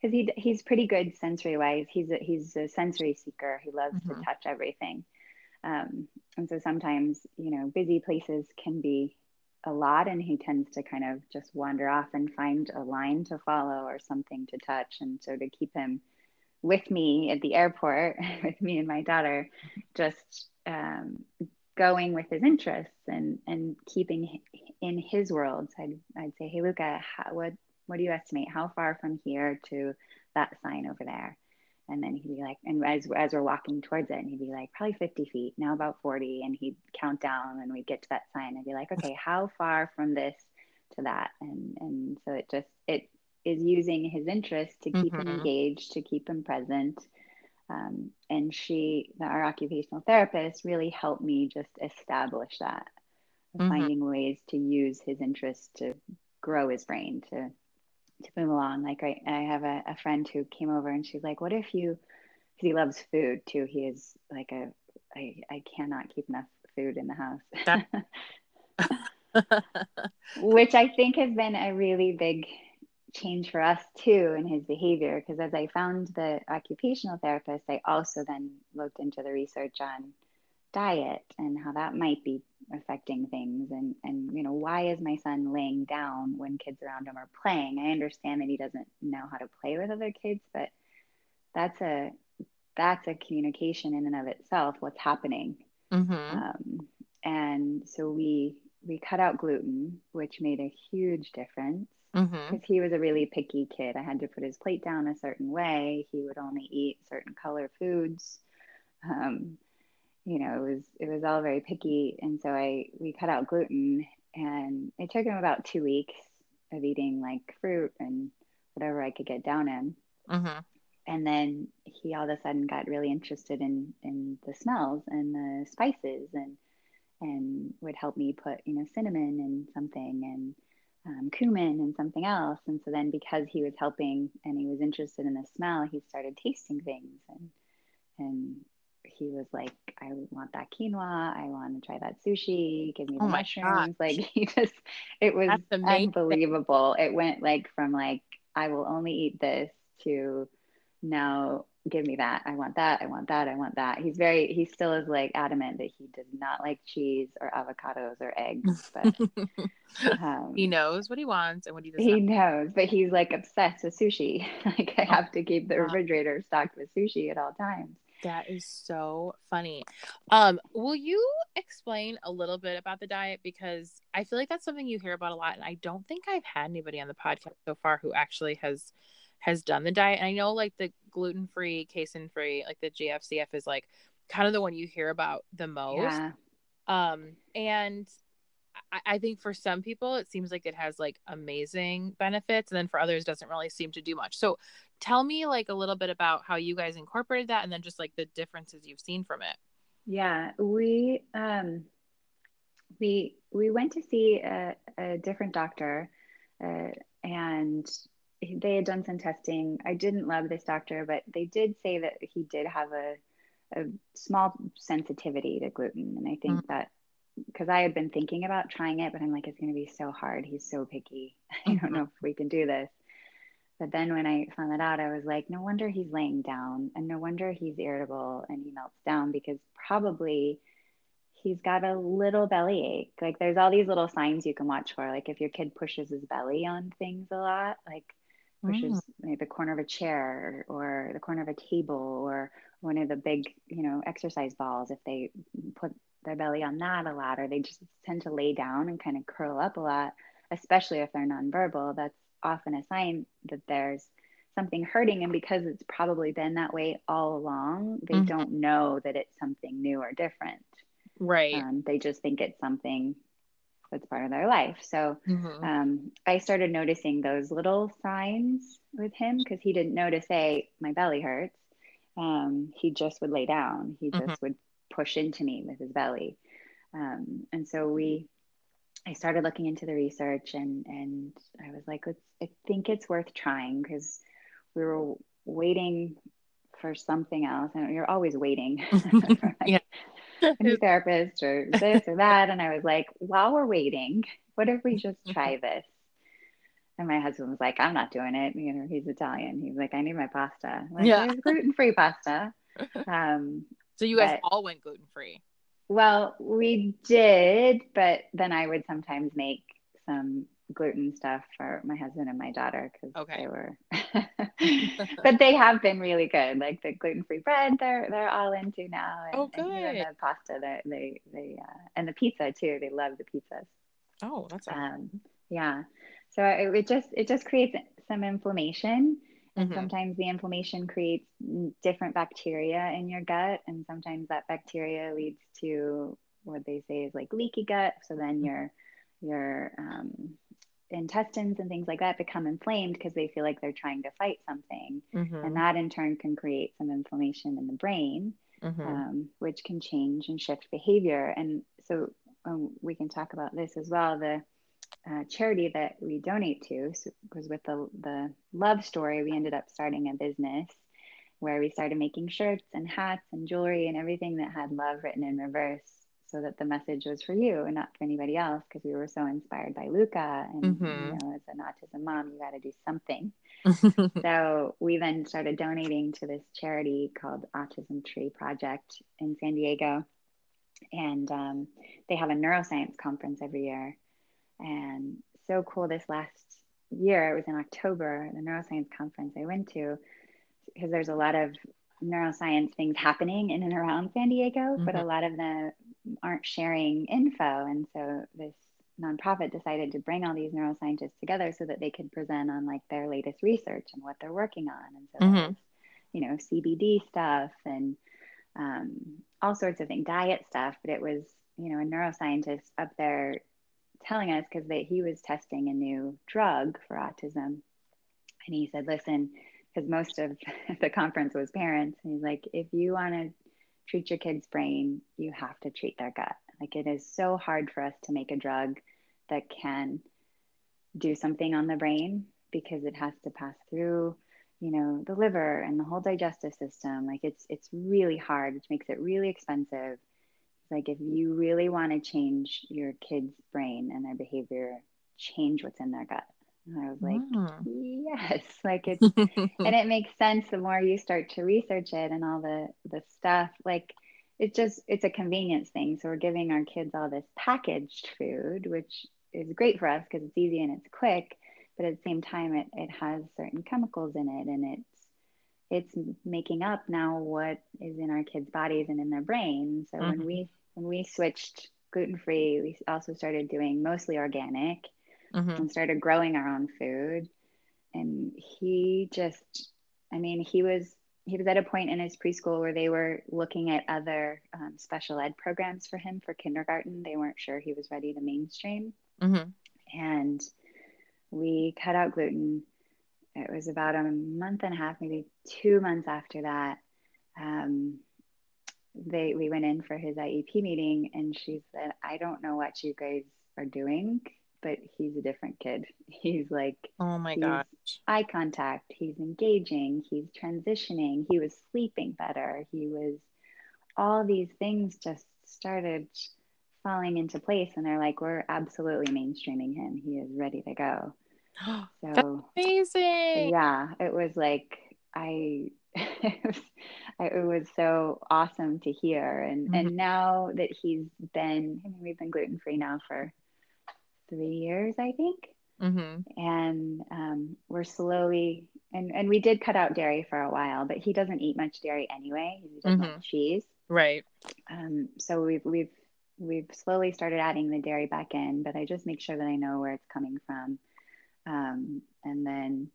because he he's pretty good sensory wise. He's a, he's a sensory seeker. He loves mm-hmm. to touch everything. Um, and so sometimes, you know, busy places can be a lot and he tends to kind of just wander off and find a line to follow or something to touch and so to keep him with me at the airport [LAUGHS] with me and my daughter just um, going with his interests and and keeping in his world so I'd, I'd say hey luca how, what what do you estimate how far from here to that sign over there and then he'd be like, and as, as we're walking towards it, and he'd be like, probably 50 feet, now about 40. And he'd count down and we'd get to that sign and be like, okay, how far from this to that? And, and so it just, it is using his interest to keep mm-hmm. him engaged, to keep him present. Um, and she, our occupational therapist, really helped me just establish that, mm-hmm. finding ways to use his interest to grow his brain, to to move along. Like I, I have a, a friend who came over and she's like, what if you, because he loves food too. He is like a, I, I cannot keep enough food in the house. [LAUGHS] [LAUGHS] Which I think has been a really big change for us too in his behavior. Because as I found the occupational therapist, I also then looked into the research on diet and how that might be affecting things and and you know why is my son laying down when kids around him are playing i understand that he doesn't know how to play with other kids but that's a that's a communication in and of itself what's happening mm-hmm. um, and so we we cut out gluten which made a huge difference because mm-hmm. he was a really picky kid i had to put his plate down a certain way he would only eat certain color foods um, you know, it was it was all very picky, and so I we cut out gluten, and it took him about two weeks of eating like fruit and whatever I could get down in. Mm-hmm. And then he all of a sudden got really interested in in the smells and the spices and and would help me put you know cinnamon in something and um, cumin and something else. And so then because he was helping and he was interested in the smell, he started tasting things and and he was like, I want that quinoa. I want to try that sushi. Give me the Oh my mushrooms. [LAUGHS] Like he just, it was unbelievable. It went like from like, I will only eat this to now give me that. I want that. I want that. I want that. He's very, he still is like adamant that he does not like cheese or avocados or eggs, but [LAUGHS] um, he knows what he wants and what he does he knows, but he's like obsessed with sushi. [LAUGHS] like I Oh, have to keep the refrigerator stocked with sushi at all times. That is so funny. Um, will you explain a little bit about the diet because I feel like that's something you hear about a lot, and I don't think I've had anybody on the podcast so far who actually has has done the diet. And I know like the gluten free, casein free, like the GFCF is like kind of the one you hear about the most. Yeah. Um, and I, I think for some people it seems like it has like amazing benefits, and then for others it doesn't really seem to do much. So tell me like a little bit about how you guys incorporated that and then just like the differences you've seen from it. Yeah, we um we we went to see a, a different doctor, uh, and they had done some testing. I didn't love this doctor, but they did say that he did have a a small sensitivity to gluten, and I think mm. that because I had been thinking about trying it, but I'm like, it's going to be so hard. He's so picky. [LAUGHS] I don't know if we can do this. But then when I found that out, I was like, no wonder he's laying down, and no wonder he's irritable and he melts down because probably he's got a little belly ache. Like there's all these little signs you can watch for. Like if your kid pushes his belly on things a lot, like pushes maybe the corner of a chair or the corner of a table or one of the big, you know, exercise balls, if they put their belly on that a lot, or they just tend to lay down and kind of curl up a lot, especially if they're nonverbal, that's often a sign that there's something hurting. And because it's probably been that way all along, they Mhm. don't know that it's something new or different. Right. Um, they just think it's something that's part of their life. So Mhm. um, I started noticing those little signs with him because he didn't know to say, My belly hurts. Um, he just would lay down, he just Mhm. would push into me with his belly. Um, and so we, I started looking into the research and, and I was like, let's, I think it's worth trying because we were waiting for something else. And you're always waiting. [LAUGHS] [LAUGHS] Yeah. A new [LAUGHS] therapist or this or that. And I was like, while we're waiting, what if we just try this? And my husband was like, I'm not doing it. You know, he's Italian. He's like, I need my pasta. Like, Yeah. gluten free pasta. [LAUGHS] Um, so you guys but- all went gluten free. well, we did, but then I would sometimes make some gluten stuff for my husband and my daughter because Okay. they were [LAUGHS] [LAUGHS] but they have been really good like the gluten-free bread they're they're all into now and, Oh, and even the pasta they they, they uh, and the pizza too they love the pizzas. Oh, that's um, yeah. So it, it just it just creates some inflammation and Mhm. sometimes the inflammation creates different bacteria in your gut and sometimes that bacteria leads to what they say is like leaky gut. So then your your um, intestines and things like that become inflamed because they feel like they're trying to fight something Mhm. and that in turn can create some inflammation in the brain Mhm. um, which can change and shift behavior. And so um, we can talk about this as well. The uh, charity that we donate to so, was with the, the love story. We ended up starting a business where we started making shirts and hats and jewelry and everything that had love written in reverse so that the message was for you and not for anybody else because we were so inspired by Luca. And, Mhm. you know, as an autism mom, you got to do something. [LAUGHS] So we then started donating to this charity called Autism Tree Project in San Diego. And um, they have a neuroscience conference every year. And so cool this last year, it was in October, the neuroscience conference I went to, because there's a lot of neuroscience things happening in and around San Diego, but a Mhm. lot of them aren't sharing info. And so this nonprofit decided to bring all these neuroscientists together so that they could present on like their latest research and what they're working on. And so Mhm. you know, CBD stuff and um, all sorts of things, diet stuff. But it was, you know, a neuroscientist up there telling us because he was testing a new drug for autism. And he said, listen, because most of [LAUGHS] the conference was parents. And he's like, if you want to treat your kid's brain, you have to treat their gut. Like it is so hard for us to make a drug that can do something on the brain because it has to pass through you know the liver and the whole digestive system. Like it's it's really hard which makes it really expensive. It's like if you really want to change your kid's brain and their behavior change what's in their gut and i was like mm. yes [LAUGHS] like it's [LAUGHS] and it makes sense the more you start to research it and all the the stuff like it's just it's a convenience thing so we're giving our kids all this packaged food which is great for us because it's easy and it's quick but at the same time it, it has certain chemicals in it and it's it's making up now what is in our kids bodies and in their brains so mm-hmm. when we when we switched gluten free we also started doing mostly organic mm-hmm. and started growing our own food and he just i mean he was he was at a point in his preschool where they were looking at other um, special ed programs for him for kindergarten they weren't sure he was ready to mainstream mm-hmm. and we cut out gluten. It was about a month and a half, maybe two months after that. Um, they we went in for his IEP meeting, and she said, "I don't know what you guys are doing, but he's a different kid. [LAUGHS] He's like, oh my gosh, eye contact. He's engaging. He's transitioning. He was sleeping better. He was all these things just started falling into place and they're like we're absolutely mainstreaming him he is ready to go [GASPS] so That's amazing yeah it was like i it was, [LAUGHS] it was so awesome to hear and mm-hmm. and now that he's been I mean, we've been gluten free now for three years i think mm-hmm. and um, we're slowly and and we did cut out dairy for a while but he doesn't eat much dairy anyway he doesn't mm-hmm. cheese right um, so we've we've we've slowly started adding the dairy back in, but I just make sure that I know where it's coming from. Um, and then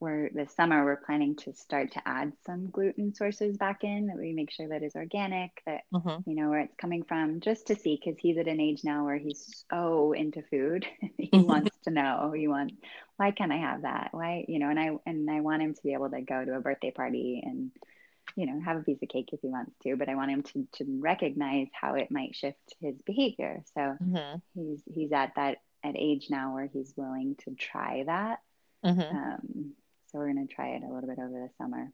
we're this summer we're planning to start to add some gluten sources back in that we make sure that is organic, that mm-hmm. you know where it's coming from, just to see because he's at an age now where he's so into food. [LAUGHS] he mm-hmm. wants to know. He wants why can't I have that? Why you know? And I and I want him to be able to go to a birthday party and you know, have a piece of cake if he wants to, but I want him to, to recognize how it might shift his behavior. So mm-hmm. he's he's at that at age now where he's willing to try that. Mm-hmm. Um, so we're gonna try it a little bit over the summer.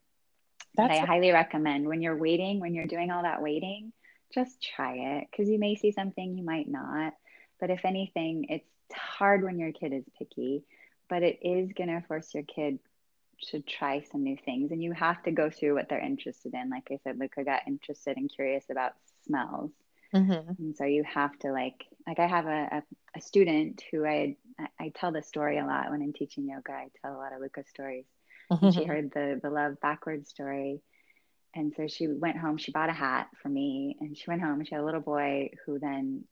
That's but I a- highly recommend when you're waiting, when you're doing all that waiting, just try it because you may see something you might not. But if anything, it's hard when your kid is picky, but it is gonna force your kid to try some new things and you have to go through what they're interested in like i said luca got interested and curious about smells mm-hmm. and so you have to like like i have a, a, a, student who i i tell the story a lot when i'm teaching yoga i tell a lot of luca stories mm-hmm. she heard the the love backwards story and so she went home she bought a hat for me and she went home she had a little boy who then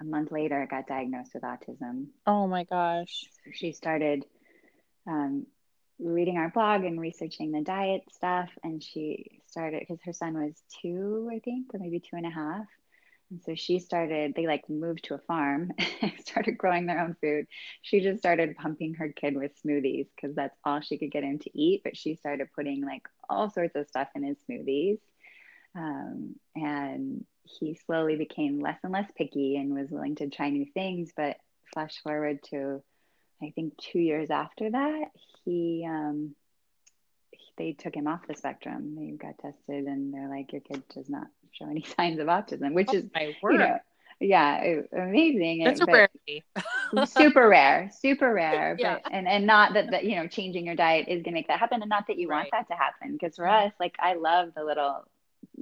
a month later got diagnosed with autism oh my gosh so she started um, reading our blog and researching the diet stuff. And she started because her son was two, I think, or maybe two and a half. And so she started, they like moved to a farm [LAUGHS] started growing their own food. She just started pumping her kid with smoothies because that's all she could get him to eat. But she started putting like all sorts of stuff in his smoothies. Um, and he slowly became less and less picky and was willing to try new things. But flash forward to I think two years after that, he, um, they took him off the spectrum. They got tested, and they're like, "Your kid does not show any [LAUGHS] signs of autism," which oh, is, you know, yeah, amazing. That's a rare. [LAUGHS] super rare, super rare. yeah. But and and not that that you know changing your diet is gonna make that happen, and not that you right. want that to happen. Because for us, like I love the little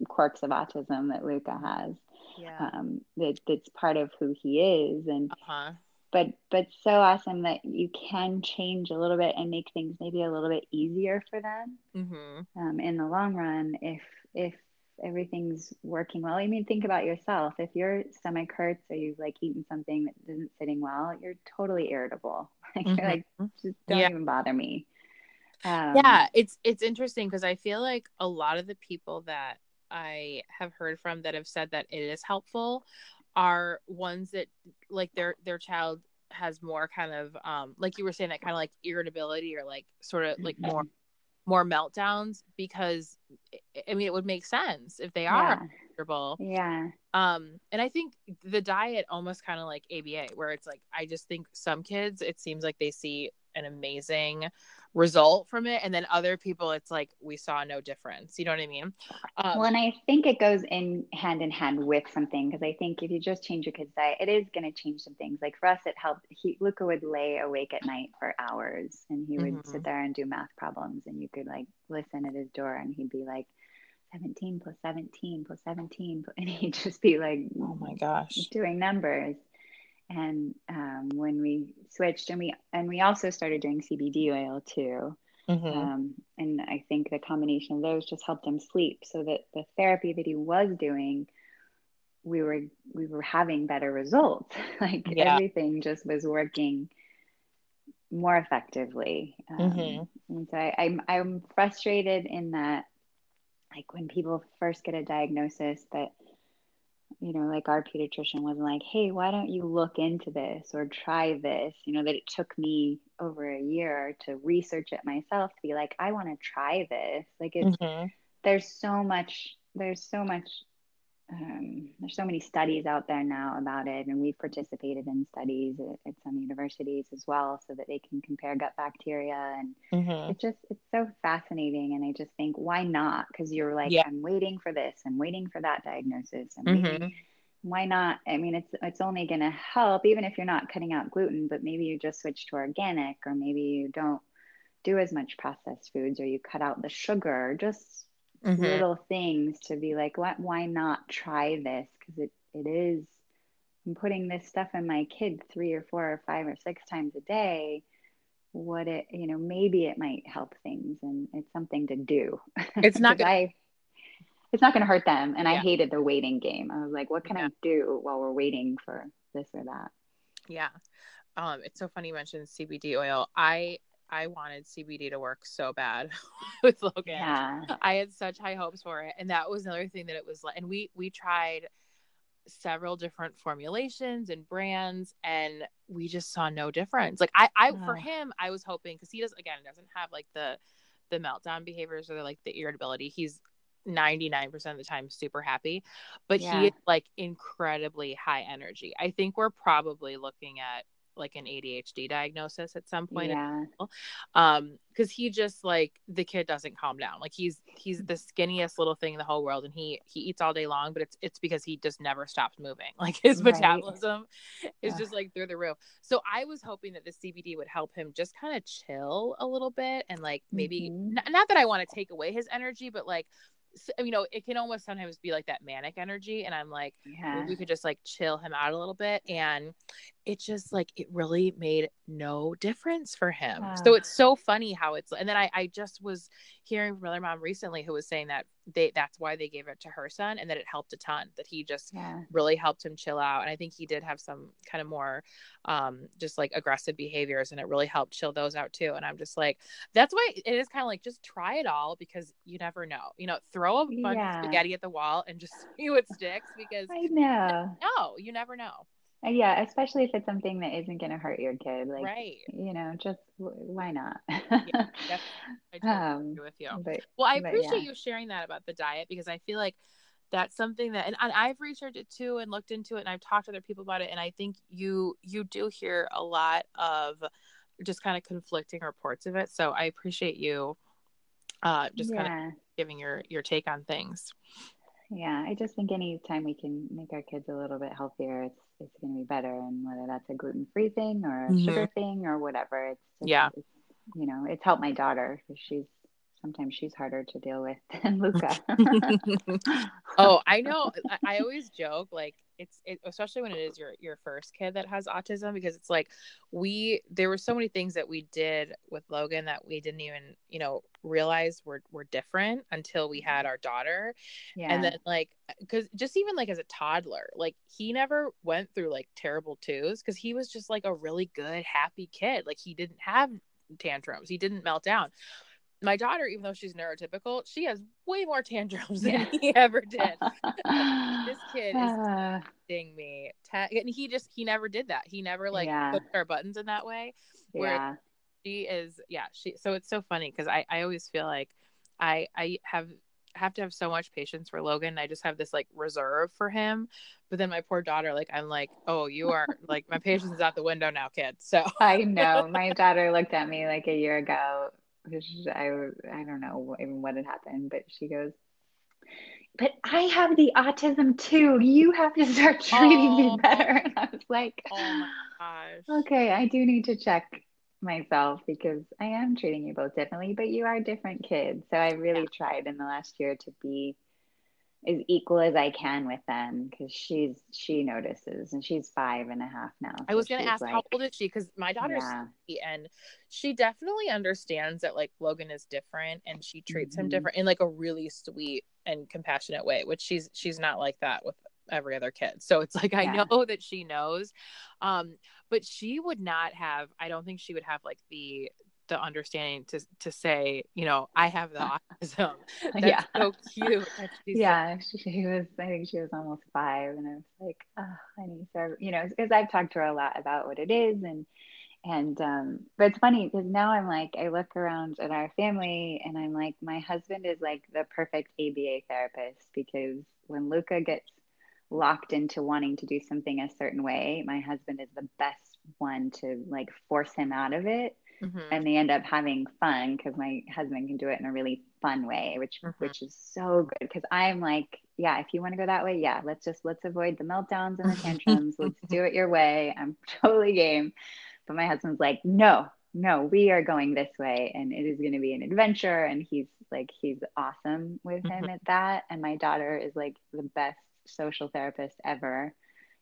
quirks of autism that Luca has. Yeah. Um, that that's part of who he is, and uh-huh but but so awesome that you can change a little bit and make things maybe a little bit easier for them mm-hmm. um, in the long run if if everything's working well i mean think about yourself if your stomach hurts or you've like eaten something that isn't sitting well you're totally irritable [LAUGHS] like mm-hmm. you're like just don't yeah. even bother me um, yeah it's it's interesting because i feel like a lot of the people that i have heard from that have said that it is helpful are ones that like their their child has more kind of um like you were saying that kind of like irritability or like sort of like more Mm-hmm. More meltdowns because I mean it would make sense if they are Yeah. Yeah. Um and I think the diet almost kind of like ABA where it's like I just think some kids it seems like they see an amazing result from it and then other people it's like we saw no difference. You know what I mean? Um, Well, and I think it goes in hand in hand with something because I think if you just change your kid's diet, it is going to change some things. Like for us, it helped. He Luca would lay awake at night for hours, and he would Mhm. sit there and do math problems, and you could like listen at his door, and he'd be like, 17 plus 17 plus 17, [LAUGHS] and he'd just be like oh my gosh. doing numbers. And um, when we switched, and we and we also started doing CBD oil too. Mhm. Um, and I think the combination of those just helped him sleep so that the therapy that he was doing, we were we were having better results. [LAUGHS] like Yeah. everything just was working more effectively. Um, Mhm. And so I, I'm I'm frustrated in that like when people first get a diagnosis that you know, like our pediatrician wasn't like, hey, why don't you look into this or try this? You know, that it took me over a year to research it myself to be like, I want to try this. Like, it's, Mhm. there's so much, there's so much, um, there's so many studies out there now about it. And we've participated in studies at, at some universities as well so that they can compare gut bacteria and Mhm. it just it's so fascinating and i just think why not because you're like Yeah. i'm waiting for this i'm waiting for that diagnosis i'm Mhm. waiting why not i mean it's it's only going to help even if you're not cutting out gluten but maybe you just switch to organic or maybe you don't do as much processed foods or you cut out the sugar just Mhm. little things to be like why, why not try this because it, it is i'm putting this stuff in my kid three or four or five or six times a day what it you know maybe it might help things and it's something to do It's not [LAUGHS] 'Cause I, it's not going to hurt them and i hated the waiting game i was like what can Yeah. i do while we're waiting for this or that Yeah. Um, it's so funny you mentioned CBD oil. I I wanted CBD to work so bad [LAUGHS] with Logan. yeah I had such high hopes for it. And that was another thing that it was like and we we tried several different formulations and brands and we just saw no difference. Like I I for him I was hoping cuz he does again doesn't have like the the meltdown behaviors or like the irritability. He's 99% of the time super happy, but Yeah. he is like incredibly high energy. I think we're probably looking at like an ADHD diagnosis at some point yeah. um because he just like the kid doesn't calm down. Like he's he's the skinniest little thing in the whole world and he he eats all day long but it's it's because he just never stops moving. [LAUGHS] Like his Right. metabolism is Ugh. just like through the roof. So i was hoping that the cbd would help him just kind of chill a little bit and like maybe Mhm. n- not that i want to take away his energy but like s- you know it can almost sometimes be like that manic energy and i'm like yeah. we could just like chill him out a little bit. And it just like it really made no difference for him. So it's so funny how it's and then I, I just was hearing from another mom recently who was saying that they that's why they gave it to her son and that it helped a ton that he just yeah. really helped him chill out. And i think he did have some kind of more um just like aggressive behaviors and it really helped chill those out too. And i'm just like that's why it is kind of like just try it all because you never know. You know throw a bunch Yeah. of spaghetti at the wall and just [LAUGHS] see what sticks because i know. [LAUGHS] no you never know yeah especially if it's something that isn't going to hurt your kid like right you know just w- why not Yep. [LAUGHS] I um agree with you but Well, I But appreciate yeah. you sharing that about the diet because I feel like that's something that and, and I've researched it too and looked into it and I've talked to other people about it and I think you you do hear a lot of just kind of conflicting reports of it. So I appreciate you uh just kind of giving your your take on things. Yeah, I just think anytime we can make our kids a little bit healthier, it's it's going to be better. And whether that's a gluten free thing or a Mhm. sugar thing or whatever, it's just, Yeah. it's, you know, it's helped my daughter because she's sometimes she's harder to deal with [LAUGHS] than Luca. [LAUGHS] oh, I know. I, I always joke like it's it, especially when it is your your first kid that has autism because it's like we there were so many things that we did with Logan that we didn't even you know realize were were different until we had our daughter. Yeah, and then like because just even like as a toddler like he never went through like terrible twos because he was just like a really good happy kid. Like he didn't have tantrums. He didn't melt down my daughter, even though she's neurotypical, she has way more tantrums than [LAUGHS] he ever did. [LAUGHS] this kid is ding me, and he just he never did that. He never like yeah. put our buttons in that way. Where yeah. she is, yeah, she. So it's so funny because I I always feel like I I have have to have so much patience for Logan. I just have this like reserve for him. But then my poor daughter, like I'm like, oh, you are like my patience is out the window now, kid. So I know [LAUGHS] my daughter looked at me like a year ago I I don't know even what had happened, but she goes, "But I have the autism too. You have to start [LAUGHS] treating oh, me better." And I was like, "Oh my gosh, okay, I do need to check myself because I am treating you both differently, but you are different kids." So I really yeah. tried in the last year to be as equal as I can with them because she's she notices and she's five and a half now. So I was gonna ask like, how old is she? Because my daughter's yeah. and she definitely understands that like Logan is different and she treats mm-hmm. him different in like a really sweet and compassionate way, which she's she's not like that with every other kid. So it's like I know [LAUGHS] that she knows. Um, but she would not have I don't think she would have like the the understanding to to say, you know, I have the [LAUGHS] autism. [LAUGHS] That's yeah. so cute. yeah, she, she, was. I think she was almost five, and I was like, oh, honey, so you know, because I've talked to her a lot about what it is, and and um, but it's funny because now I'm like, I look around at our family, and I'm like, my husband is like the perfect ABA therapist because when Luca gets locked into wanting to do something a certain way, my husband is the best one to like force him out of it mm-hmm. and they end up having fun because my husband can do it in a really fun way which mm-hmm. which is so good because i'm like yeah if you want to go that way yeah let's just let's avoid the meltdowns and the tantrums let's do it your way [LAUGHS] i'm [LAUGHS] totally game but my husband's like no no we are going this way and it is going to be an adventure and he's like he's awesome with him mm-hmm. at that and my daughter is like the best social therapist ever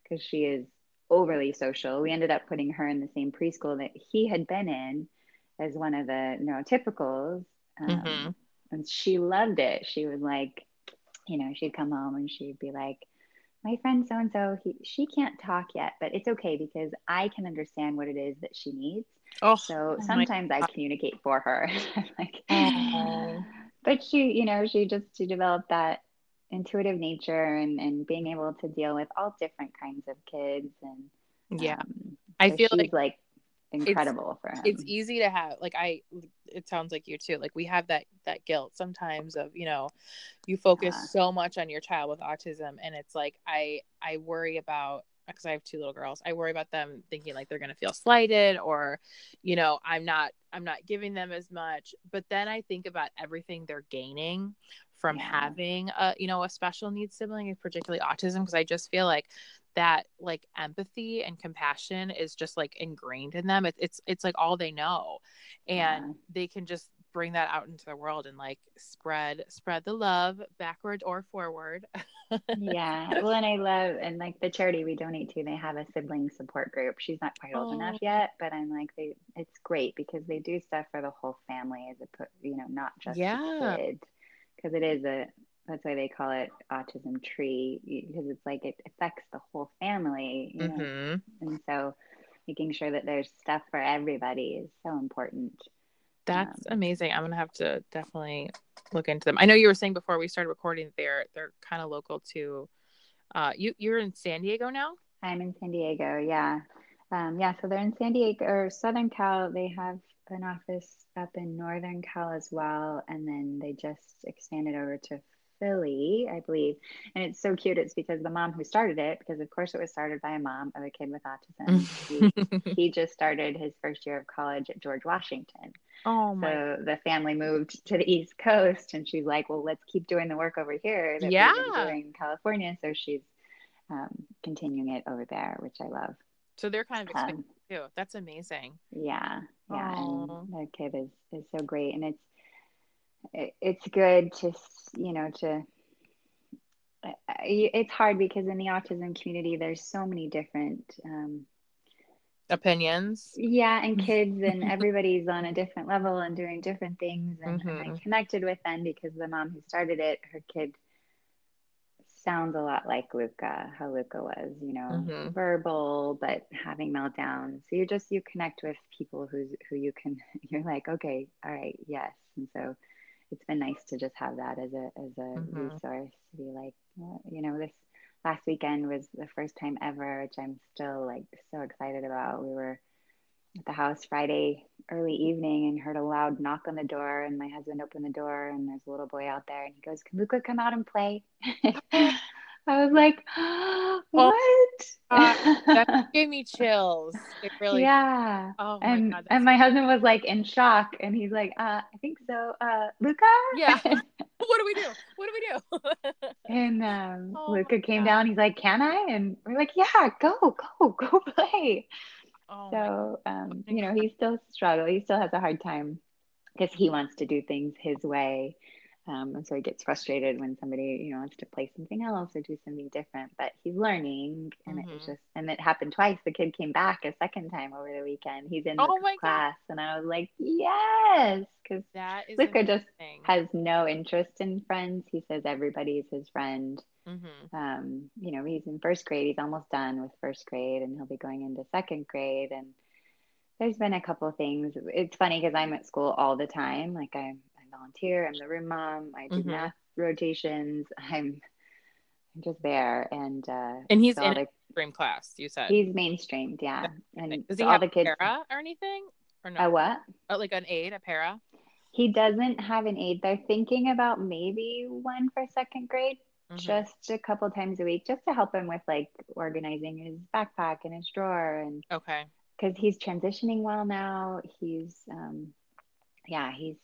because she is overly social. We ended up putting her in the same preschool that he had been in as one of the neurotypicals. Um, mm-hmm. And she loved it. She was like, you know, she'd come home and she'd be like, my friend so and so, she can't talk yet, but it's okay because I can understand what it is that she needs. Oh, so oh sometimes I communicate for her. [LAUGHS] like, oh. but she, you know, she just she developed that intuitive nature and, and being able to deal with all different kinds of kids and yeah um, i feel like like incredible for him it's easy to have like i it sounds like you too like we have that that guilt sometimes of you know you focus yeah. so much on your child with autism and it's like i i worry about because I have two little girls. I worry about them thinking like they're going to feel slighted or you know, I'm not I'm not giving them as much. But then I think about everything they're gaining from yeah. having a you know a special needs sibling particularly autism because i just feel like that like empathy and compassion is just like ingrained in them it, it's it's like all they know and yeah. they can just bring that out into the world and like spread spread the love backward or forward yeah [LAUGHS] well and i love and like the charity we donate to they have a sibling support group she's not quite old oh. enough yet but i'm like they it's great because they do stuff for the whole family as a put you know not just yeah. kids because it is a that's why they call it autism tree because it's like it affects the whole family you know? Mm-hmm. and so making sure that there's stuff for everybody is so important. That's um, amazing. I'm gonna have to definitely look into them. I know you were saying before we started recording they're they're kind of local to uh you you're in san diego now? I'm in san diego yeah. Um yeah so they're in san diego or southern cal they have an office up in Northern Cal as well. And then they just expanded over to Philly, I believe. And it's so cute. It's because the mom who started it, because of course it was started by a mom of a kid with autism. he, [LAUGHS] he, just started his first year of college at George Washington. Oh my. So the family moved to the East Coast and she's like, well, let's keep doing the work over here that yeah. we've been doing in California. So she's um, continuing it over there, which I love. So they're kind of expanding um, too. That's amazing. Yeah yeah the kid is is so great and it's it, it's good to you know to it's hard because in the autism community there's so many different um, opinions yeah and [LAUGHS] kids and everybody's on a different level and doing different things and, mm-hmm. and i connected with them because the mom who started it her kid sounds a lot like Luca, how Luca was, you know, Mm-hmm. verbal but having meltdowns. So you just you connect with people who's who you can [LAUGHS] you're like, okay, all right, yes. And so it's been nice to just have that as a as a Mhm. resource to be like, well, you know, this last weekend was the first time ever, which I'm still like so excited about. We were at the house Friday early evening and heard a loud knock on the door and my husband opened the door and there's a little boy out there and he goes, Can Luca come out and play? [LAUGHS] I was like, [GASPS] What? Uh, that [LAUGHS] gave me chills. It really. yeah. Oh my and god. and my husband was like in shock and he's like, uh, I think so. Uh Luca? Yeah. [LAUGHS] what do we do? What do we do? and um Oh Luca came God. down, he's like, Can I? And we're like, Yeah, go, go, go play. Oh So, um, you know, he still struggles. He still has a hard time because he wants to do things his way. Um, and so he gets frustrated when somebody, you know, wants to play something else or do something different. But he's learning, and it was Mhm. just, and it happened twice. The kid came back a second time over the weekend. He's in the Oh God. class, and I was like, yes, because that is Luca just has no interest in friends. He says everybody's his friend Mhm. um, you know, he's in first grade. He's almost done with first grade, and he'll be going into second grade. And there's been a couple of things. It's funny because I'm at school all the time. Like I, I volunteer. I'm the room mom. I do Mhm. math rotations. [LAUGHS] I'm, I'm just there, and uh, And he's so in the, dream class. You said. he's mainstreamed, yeah. And Does so he all have the a kids. para or anything? Or no? A what? Oh, like an aide, a para? He doesn't have an aide. They're thinking about maybe one for second grade. Mhm. just a couple times a week just to help him with like organizing his backpack and his drawer and Okay. because he's transitioning well now he's um yeah he's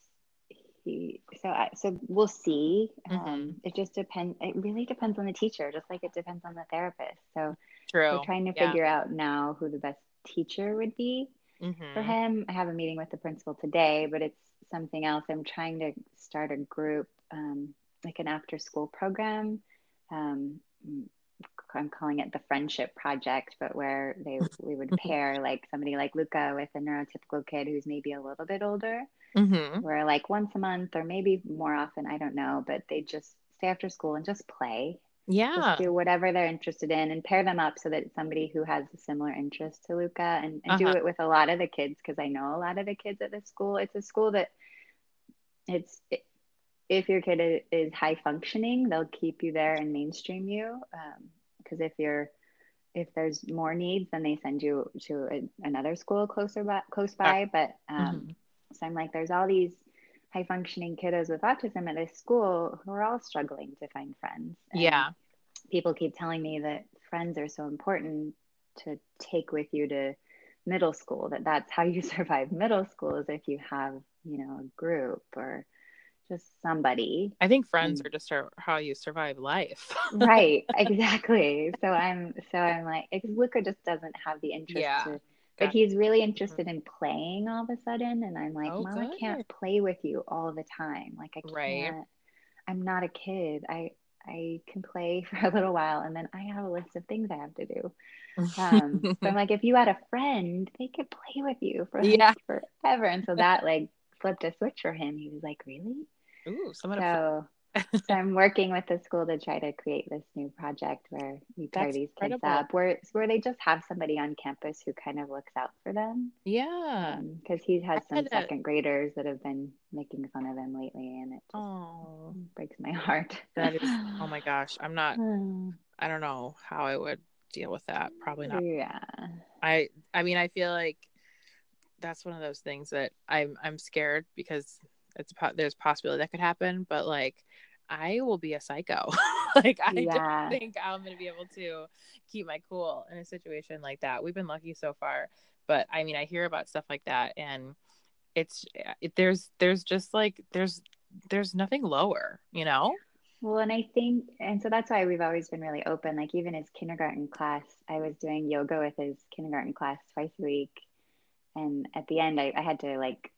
he so I, so we'll see um Mhm. it just depends it really depends on the teacher just like it depends on the therapist so True. we're trying to Yeah. figure out now who the best teacher would be for Mhm. him. I have a meeting with the principal today, but it's something else. I'm trying to start a group, um, like an after school program. Um, I'm calling it the Friendship Project, but where they we would pair like somebody like Luca with a neurotypical kid who's maybe a little bit older, Mhm. where like once a month or maybe more often, I don't know, but they just stay after school and just play Yeah. just do whatever they're interested in and pair them up so that somebody who has a similar interest to Luca and, and do Uh-huh. it with a lot of the kids because I know a lot of the kids at this school. It's a school that it's if your kid is high functioning, they'll keep you there and mainstream you. Because if you're if there's more needs, then they send you to a, another school closer by, close by. But um, Mhm. so I'm like, there's all these high functioning kiddos with autism at this school who are all struggling to find friends. And Yeah. people keep telling me that friends are so important to take with you to middle school that that's how you [LAUGHS] survive middle school is if you have you know a group or just somebody. I think friends are just how you survive life. right [LAUGHS] exactly. So i'm so i'm like luca just doesn't have the interest Yeah. to but he's really interested in playing all of a sudden and i'm like Oh, mama good. can't play with you all the time. Like i can't i'm not a kid. I i can play [LAUGHS] for a little while and then i have a list of things i have to do. Um so i'm [LAUGHS] like if you had a friend they could play with you for like Yeah. forever. And so that like flipped a switch for him. He was like really Ooh, someone. so so i'm working with the school to try to create this new project where we pair That's these kids incredible. up where where they just have somebody on campus who kind of looks out for them yeah. Um, because he has some a- second graders that have been making fun of him lately and it just Oh, breaks my heart that is. Oh my [SIGHS] gosh, I'm not. [SIGHS] I don't know how I would deal with that. Probably not. yeah I. I mean, I feel like that's one of those things that I'm. I'm scared because it's po- there's a possibility that could happen, but like. I will be a psycho. [LAUGHS] like I Yeah. don't think I'm gonna be able to keep my cool in a situation like that. We've been lucky so far, but I mean, I hear about stuff like that, and it's eh, it, there's there's just like there's there's nothing lower, you know. Well, and I think, and so that's why we've always been really open. Like, even his kindergarten class, I was doing yoga with his kindergarten class twice a week. And at the end, I, I had to like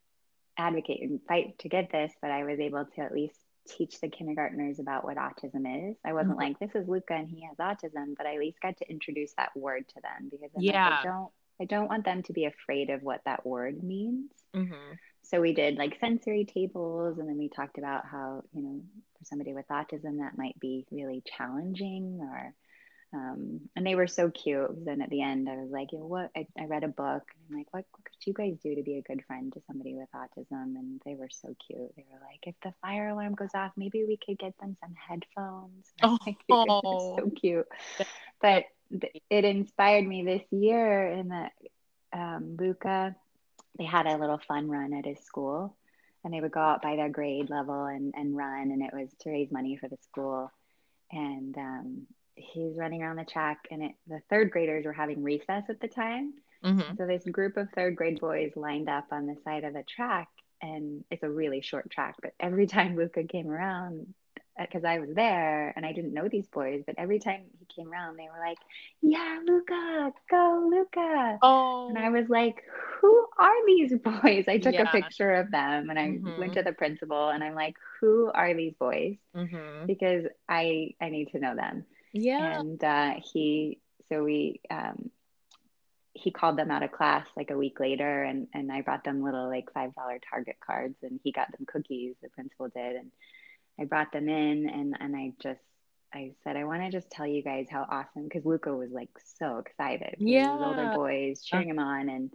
advocate and fight to get this, but I was able to at least teach the kindergartners about what autism is. I wasn't Mhm. like, this is Luca and he has autism, but I at least got to introduce that word to them because I'm like, I don't I don't want them to be afraid of what that word means. Mm-hmm. So we did like sensory tables, and then we talked about how, you know, for somebody with autism, that might be really challenging or um, and they were so cute. Then at the end, I was like, you know what? I, I read a book. And I'm like, what, what could you guys do to be a good friend to somebody with autism? And they were so cute. They were like, if the fire alarm goes off, maybe we could get them some headphones. [LAUGHS] [LAUGHS] Oh, like, so cute. But it inspired me this year in that um, Luca, they had a little fun run at his school. And they would go out by their grade level and, and run, and it was to raise money for the school. And um, he's running around the track and it, the third graders were having recess at the time. Mm-hmm. So this group of third grade boys lined up on the side of the track and it's a really short track, but every time [LAUGHS] Luca came around, because uh, I was there and I didn't know these boys, but every time he came around, they were like, "Yeah, Luca, go, Luca!" Oh, and I was like, "Who are these [LAUGHS] boys?" I took yeah. a picture of them and I mm-hmm. went to the principal and I'm like, "Who are these boys?" Mm-hmm. Because I I need to know them. Yeah. And uh, he, so we, um, he called them out of class like a week later and, and I brought them little like $5 Target cards and he got them cookies, the principal did. And I brought them in and, and I just, I said, I want to just tell you guys how awesome, because Luca was like so excited. Yeah. His older boys cheering him on. And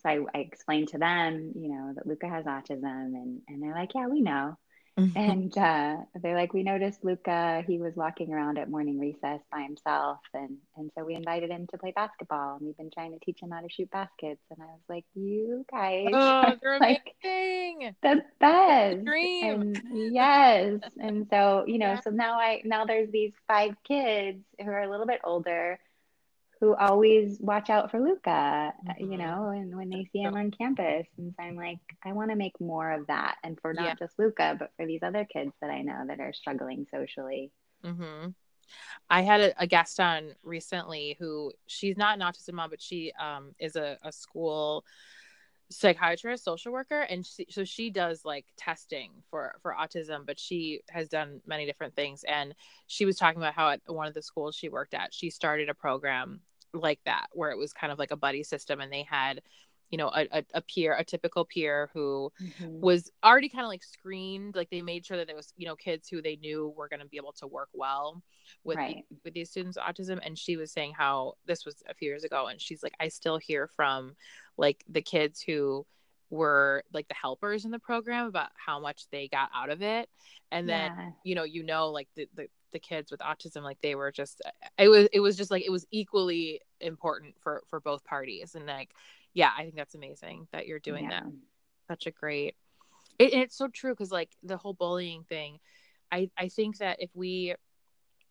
so I, I explained to them, you know, that Luca has autism and, and they're like, yeah, we know. Mm-hmm. And uh, they're like, we noticed Luca, he was walking around at morning recess by himself. And, and so we invited him to play basketball. And we've been trying to teach him how to shoot baskets. And I was like, you guys oh, [LAUGHS] are like amazing. the best. Dream. And yes. and so, you [LAUGHS] know, yeah. so now I, now there's these five kids who are a little bit older who always watch out for Luca, mm-hmm. you know, and when they see him on campus. And so I'm like, I want to make more of that. And for not yeah. just Luca, but for these other kids that I know that are struggling socially. Mm-hmm. I had a, a, guest on recently who she's not an autism mom, but she um, is a, a school psychiatrist social worker and she, so she does like testing for for autism but she has done many different things and she was talking about how at one of the schools she worked at she started a program like that where it was kind of like a buddy system and they had you know a, a, a peer a typical peer who mm-hmm. was already kind of like screened like they made sure that there was you know kids who they knew were going to be able to work well with right. the, with these students with autism and she was saying how this was a few years ago and she's like i still hear from like the kids who were like the helpers in the program about how much they got out of it and then yeah. you know you know like the, the the kids with autism like they were just it was it was just like it was equally important for for both parties and like yeah i think that's amazing that you're doing yeah. that such a great it, it's so true because like the whole bullying thing i i think that if we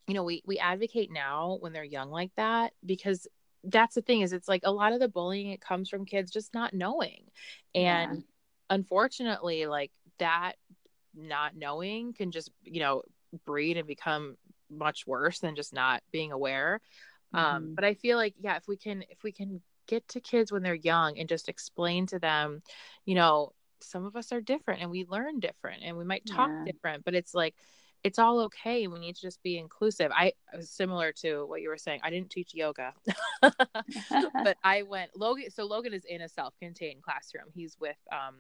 you know we we advocate now when they're young like that because that's the thing is it's like a lot of the bullying it comes from kids just not knowing and yeah. unfortunately like that not knowing can just you know breed and become much worse than just not being aware. Um, mm-hmm. um but i feel like yeah if we can if we can get to kids when they're young and just explain to them you know some of us are different and we learn different and we might talk yeah. different but it's like it's all okay. We need to just be inclusive. I was similar to what you were saying. I didn't teach yoga [LAUGHS] but [LAUGHS] i went logan so logan is in a self-contained classroom. He's with um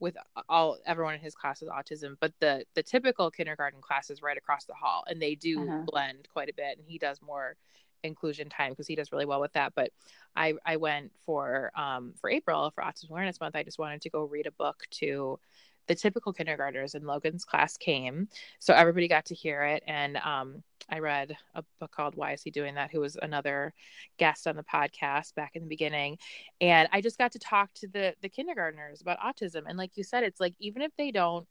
with all everyone in his class with autism but the the typical kindergarten class is right across the hall and they do uh-huh. blend quite a bit and he does more inclusion time because he does really well with that but i i went for um for april for autism awareness month i just wanted to go read a book to the typical kindergartners in logan's class came so everybody got to hear it and um I read a book called Why Is He Doing That, who was another guest on the podcast back in the beginning. And I just got to talk to the the kindergartners about autism. And like you said, it's like even if they don't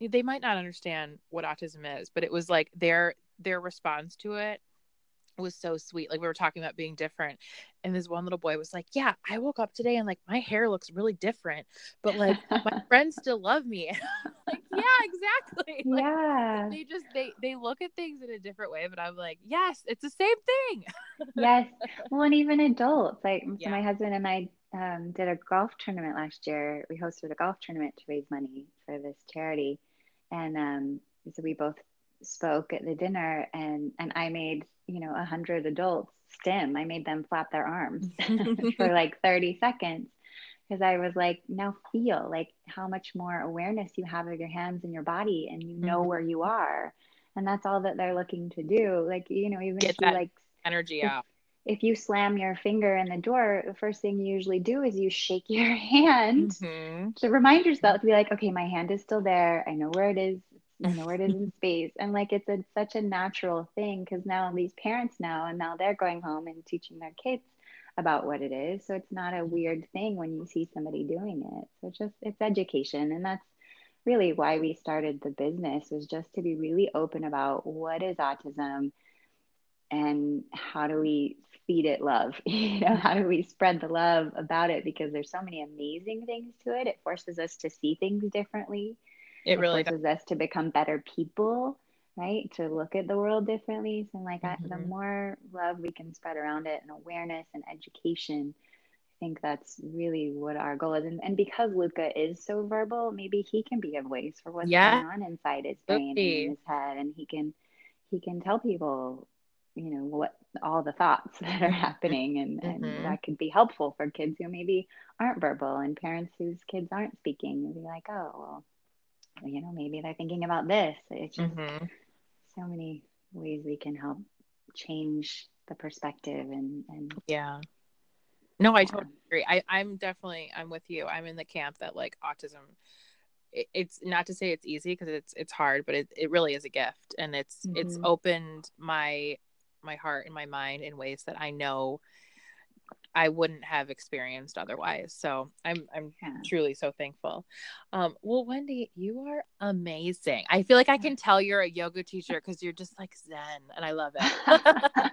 they might not understand what autism is, but it was like their their response to it was so sweet. Like we were talking about being different. And this one little boy was like, Yeah, I woke up today and like my hair looks really different, but like my [LAUGHS] friends still love me. [LAUGHS] like, yeah, exactly. [LAUGHS] Like, yeah. They just they they look at things in a different way, but I'm like, yes, it's the same thing. yes. Well, and even adults. Like yeah. so my husband and I um, did a golf tournament last year. We hosted a golf tournament to raise money for this charity. And um, so we both spoke at the dinner and and I made, you know, a hundred adults stim. I made them flap their arms [LAUGHS] [LAUGHS] for like 30 seconds because I was like, now feel like how much more awareness you have of your hands and your body and you know mm-hmm. where you are. And that's all that they're looking to do. Like, you know, even Get if you like energy if, out. If you slam your finger in the door, the first thing you usually do is you shake [LAUGHS] your hand mm-hmm. to remind yourself to be like, okay, my hand is still there. I know where it is. Know where it is in [LAUGHS] space. And like it's a, such a natural thing because now these parents know, and now they're going home and teaching their kids about what it is. So it's not a mm-hmm. weird thing when you see somebody doing it. So it's just it's education and that's really why we started the business was just to be really open about what is autism and how do we feed it love [LAUGHS] you know how do we spread the love about it because there's so many amazing things to it it forces us to see things differently it, really forces does. us to become better people right to look at the world differently so like mm-hmm. I, the mm-hmm. more love we can spread around it and awareness and education i think that's really what our goal is and, and because luca is so verbal maybe he can be a voice for what's yeah. going on inside his brain and in his head and he can he can tell people you know what all the thoughts [LAUGHS] that are happening and, mm-hmm. and that could be helpful for kids who maybe aren't verbal and parents whose kids aren't speaking and be like oh well you know maybe they're thinking about this. It's just mm-hmm. so many ways we can help change the perspective and and yeah. No i totally agree. I i'm definitely i'm with you. I'm in the camp that like autism it, it's not to say it's easy because it's it's hard but it, it really is a gift. And it's mm-hmm. it's opened my my heart and my mind in ways that i know I wouldn't have experienced otherwise. So I'm I'm yeah. truly so thankful. Um, well, Wendy, you are amazing. I feel like I can tell you're a yoga teacher because you're just like Zen, and I love it. [LAUGHS]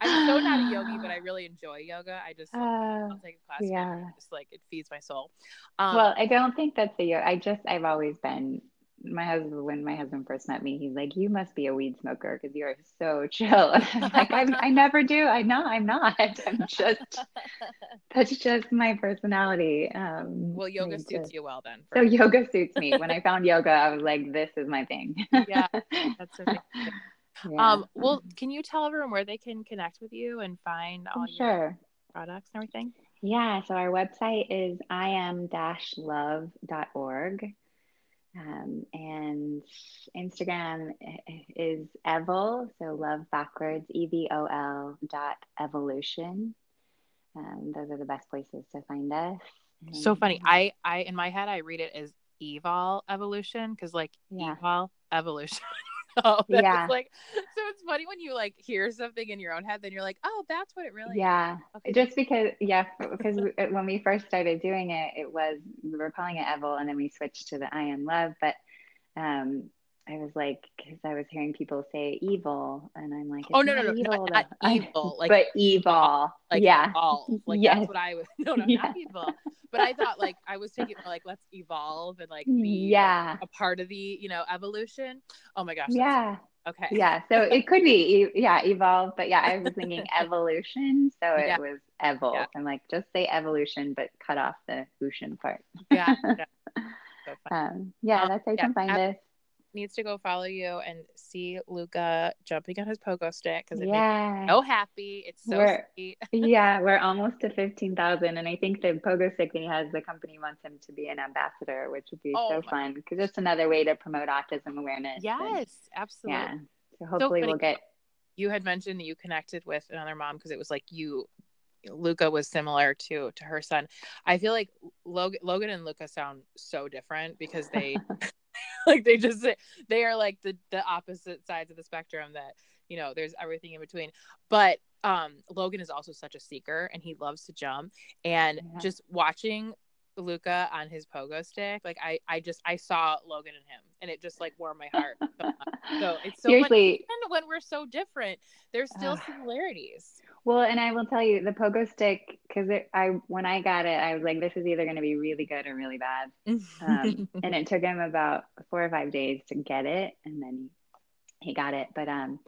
I'm so not a yogi, but I really enjoy yoga. I just uh, I'll take a class. Yeah, just like it feeds my soul. Um, well, I don't think that's the yoga. I just I've always been my husband when my husband first met me he's like you must be a weed smoker because you're so [LAUGHS] chill. Like I'm, i never do. I know i'm not. [LAUGHS] I'm just [LAUGHS] that's just my personality um well yoga suits you well then so yoga suits me. When i found yoga i was like this is my thing. Yeah that's yeah. um well can you tell everyone where they can connect with you and find all sure. your products and everything? Yeah so our website is im-love.org um, and Instagram is Evol, so love backwards, E V O L dot evolution. Um, those are the best places to find us. And, so funny. I, I, in my head, I read it as evol evolution because like yeah. evol evolution. [LAUGHS] [LAUGHS] oh, yeah. Like, so it's funny when you like hear something in your own head, then you're like, oh, that's what it really. Yeah. Okay. Just because, yeah, because when we first started doing it, it was we were calling it Evil, and then we switched to the I am love, but um I was like, because I was hearing people say evil, and I'm like, oh no, no, no, evil, not, not [LAUGHS] evil, like but evil, like yeah, evolve. [LAUGHS] like yes. that's what I was. [LAUGHS] No, no, yeah. not evil. But I thought like I was thinking like let's evolve and like be yeah a part of the you know evolution. Oh my gosh, yeah. Okay. Yeah, so it could be yeah evolve, but yeah, I was thinking evolution, so it yeah. was evol. Yeah. I'm like just say evolution, but cut off the ocean part. yeah. yeah. So um, yeah, um, that's how you can find us needs to go follow you and see Luca jumping on his pogo stick because it yeah. makes me so happy. It's so we're, sweet. [LAUGHS] yeah, we're almost to fifteen thousand, and I think the pogo stick that he has, the company wants him to be an ambassador, which would be oh so fun because it's another way to promote autism awareness. Yes, and, absolutely. Yeah, so hopefully so we'll get. You had mentioned that you connected with another mom because it was like you Luca was similar to to her son. I feel like Logan, Logan and Luca sound so different because they [LAUGHS] [LAUGHS] like they just they are like the the opposite sides of the spectrum that you know there's everything in between but um logan is also such a seeker and he loves to jump and yeah. just watching Luca on his pogo stick, like I, I just I saw Logan and him, and it just like warmed my heart. [LAUGHS] so it's so seriously even when we're so different, there's still similarities. Well, and I will tell you the pogo stick because I when I got it, I was like, this is either going to be really good or really bad. Um, [LAUGHS] and it took him about four or five days to get it, and then he got it. But um,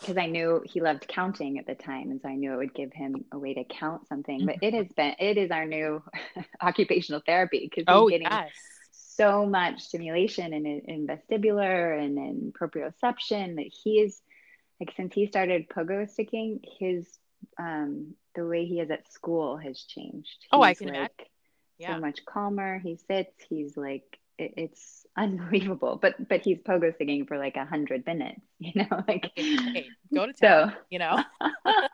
because I knew he loved counting at the time, and so I knew it would give him a way to count something. But it has been it is our new [LAUGHS] occupational therapy because oh, he's getting yes. so much stimulation in, in vestibular and in proprioception that he is like since he started pogo sticking, his um, the way he is at school has changed. He's Oh, I can like imagine. Yeah. so much calmer. He sits. He's like it, it's [LAUGHS] unbelievable. But but he's pogo singing for like a hundred minutes. [LAUGHS] You know, like Hey, go to so. You know, [LAUGHS]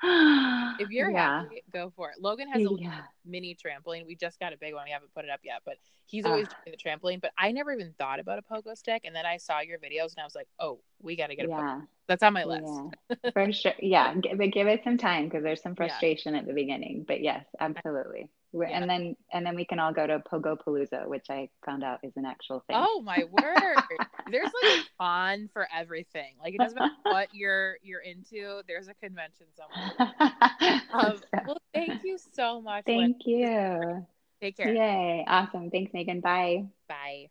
if you're yeah, happy, go for it. Logan has a yeah, mini trampoline. We just got a big one. We haven't put it up yet, but he's Ah. always doing the trampoline. But I never even thought about a pogo stick. And then I saw your videos and I was like, oh, we got to get a pogo. yeah. That's on my list. Yeah, for sure. Yeah, but give it some time because there's some Yeah. frustration at the beginning. But yes, absolutely. Yeah. And then and then we can all go to Pogo Palooza, which I found out is an actual thing. Oh my word. There's like a con for everything. Like it doesn't matter [LAUGHS] what you're you're into, there's a convention somewhere. [LAUGHS] Um, well, thank you so much. thank you. Take care. Yay. Awesome. Thanks, Megan. Bye. Bye.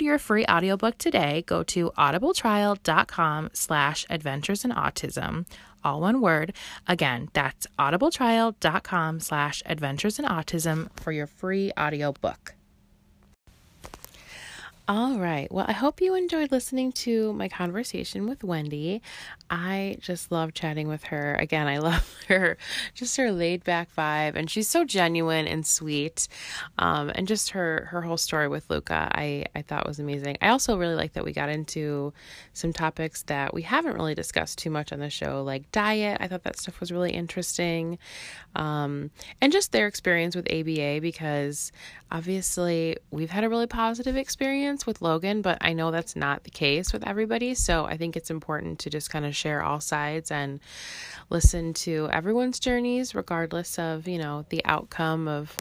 your free audiobook today, go to audibletrial.com slash adventures in autism. All one word. Again, that's audibletrial.com slash adventures in autism for your free audiobook. All right. Well, I hope you enjoyed listening to my conversation with Wendy. I just love chatting with her. Again, I [LAUGHS] love her, just her laid back vibe, and she's so genuine and sweet. Um, and just her her whole story with Luca, I I thought was amazing. I also really like that we got into some topics that we haven't really discussed too much on the show, like diet. I thought that stuff was really interesting, um, and just their experience with ABA because obviously we've had a really positive experience with Logan, but I know that's not the case with everybody. So I think it's important to just kind of share all sides and listen to everyone's journeys, regardless of, you know, the outcome of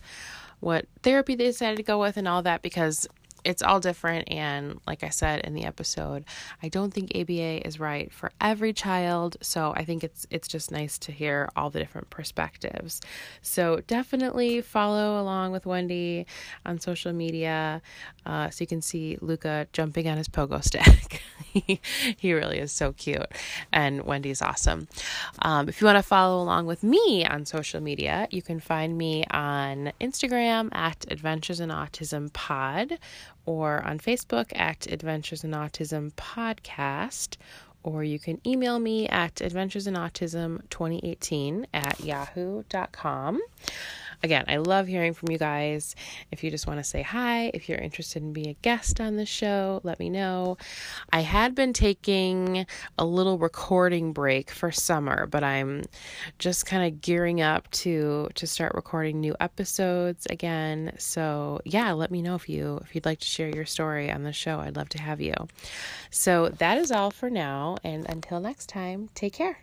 what therapy they decided to go with and all that, because it's all different. And like I said in the episode, I don't think ABA is right for every child. So I think it's it's just nice to hear all the different perspectives. So definitely follow along with Wendy on social media, uh, so you can see Luca jumping on his pogo stick. [LAUGHS] he, really is so cute, and Wendy's awesome. Um, if you want to follow along with me on social media, you can find me on Instagram at Adventures in Autism Pod or on Facebook at Adventures in Autism Podcast, or you can email me at adventuresinautism2018 at yahoo.com. Again, I love hearing from you guys. If you just want to say hi, if you're interested in being a guest on the show, let me know. I had been taking a little recording break for summer, but I'm just kind of gearing up to to start recording new episodes again. So, yeah, let me know if you if you'd like to share your story on the show. I'd love to have you. So, that is all for now, and until next time, take care.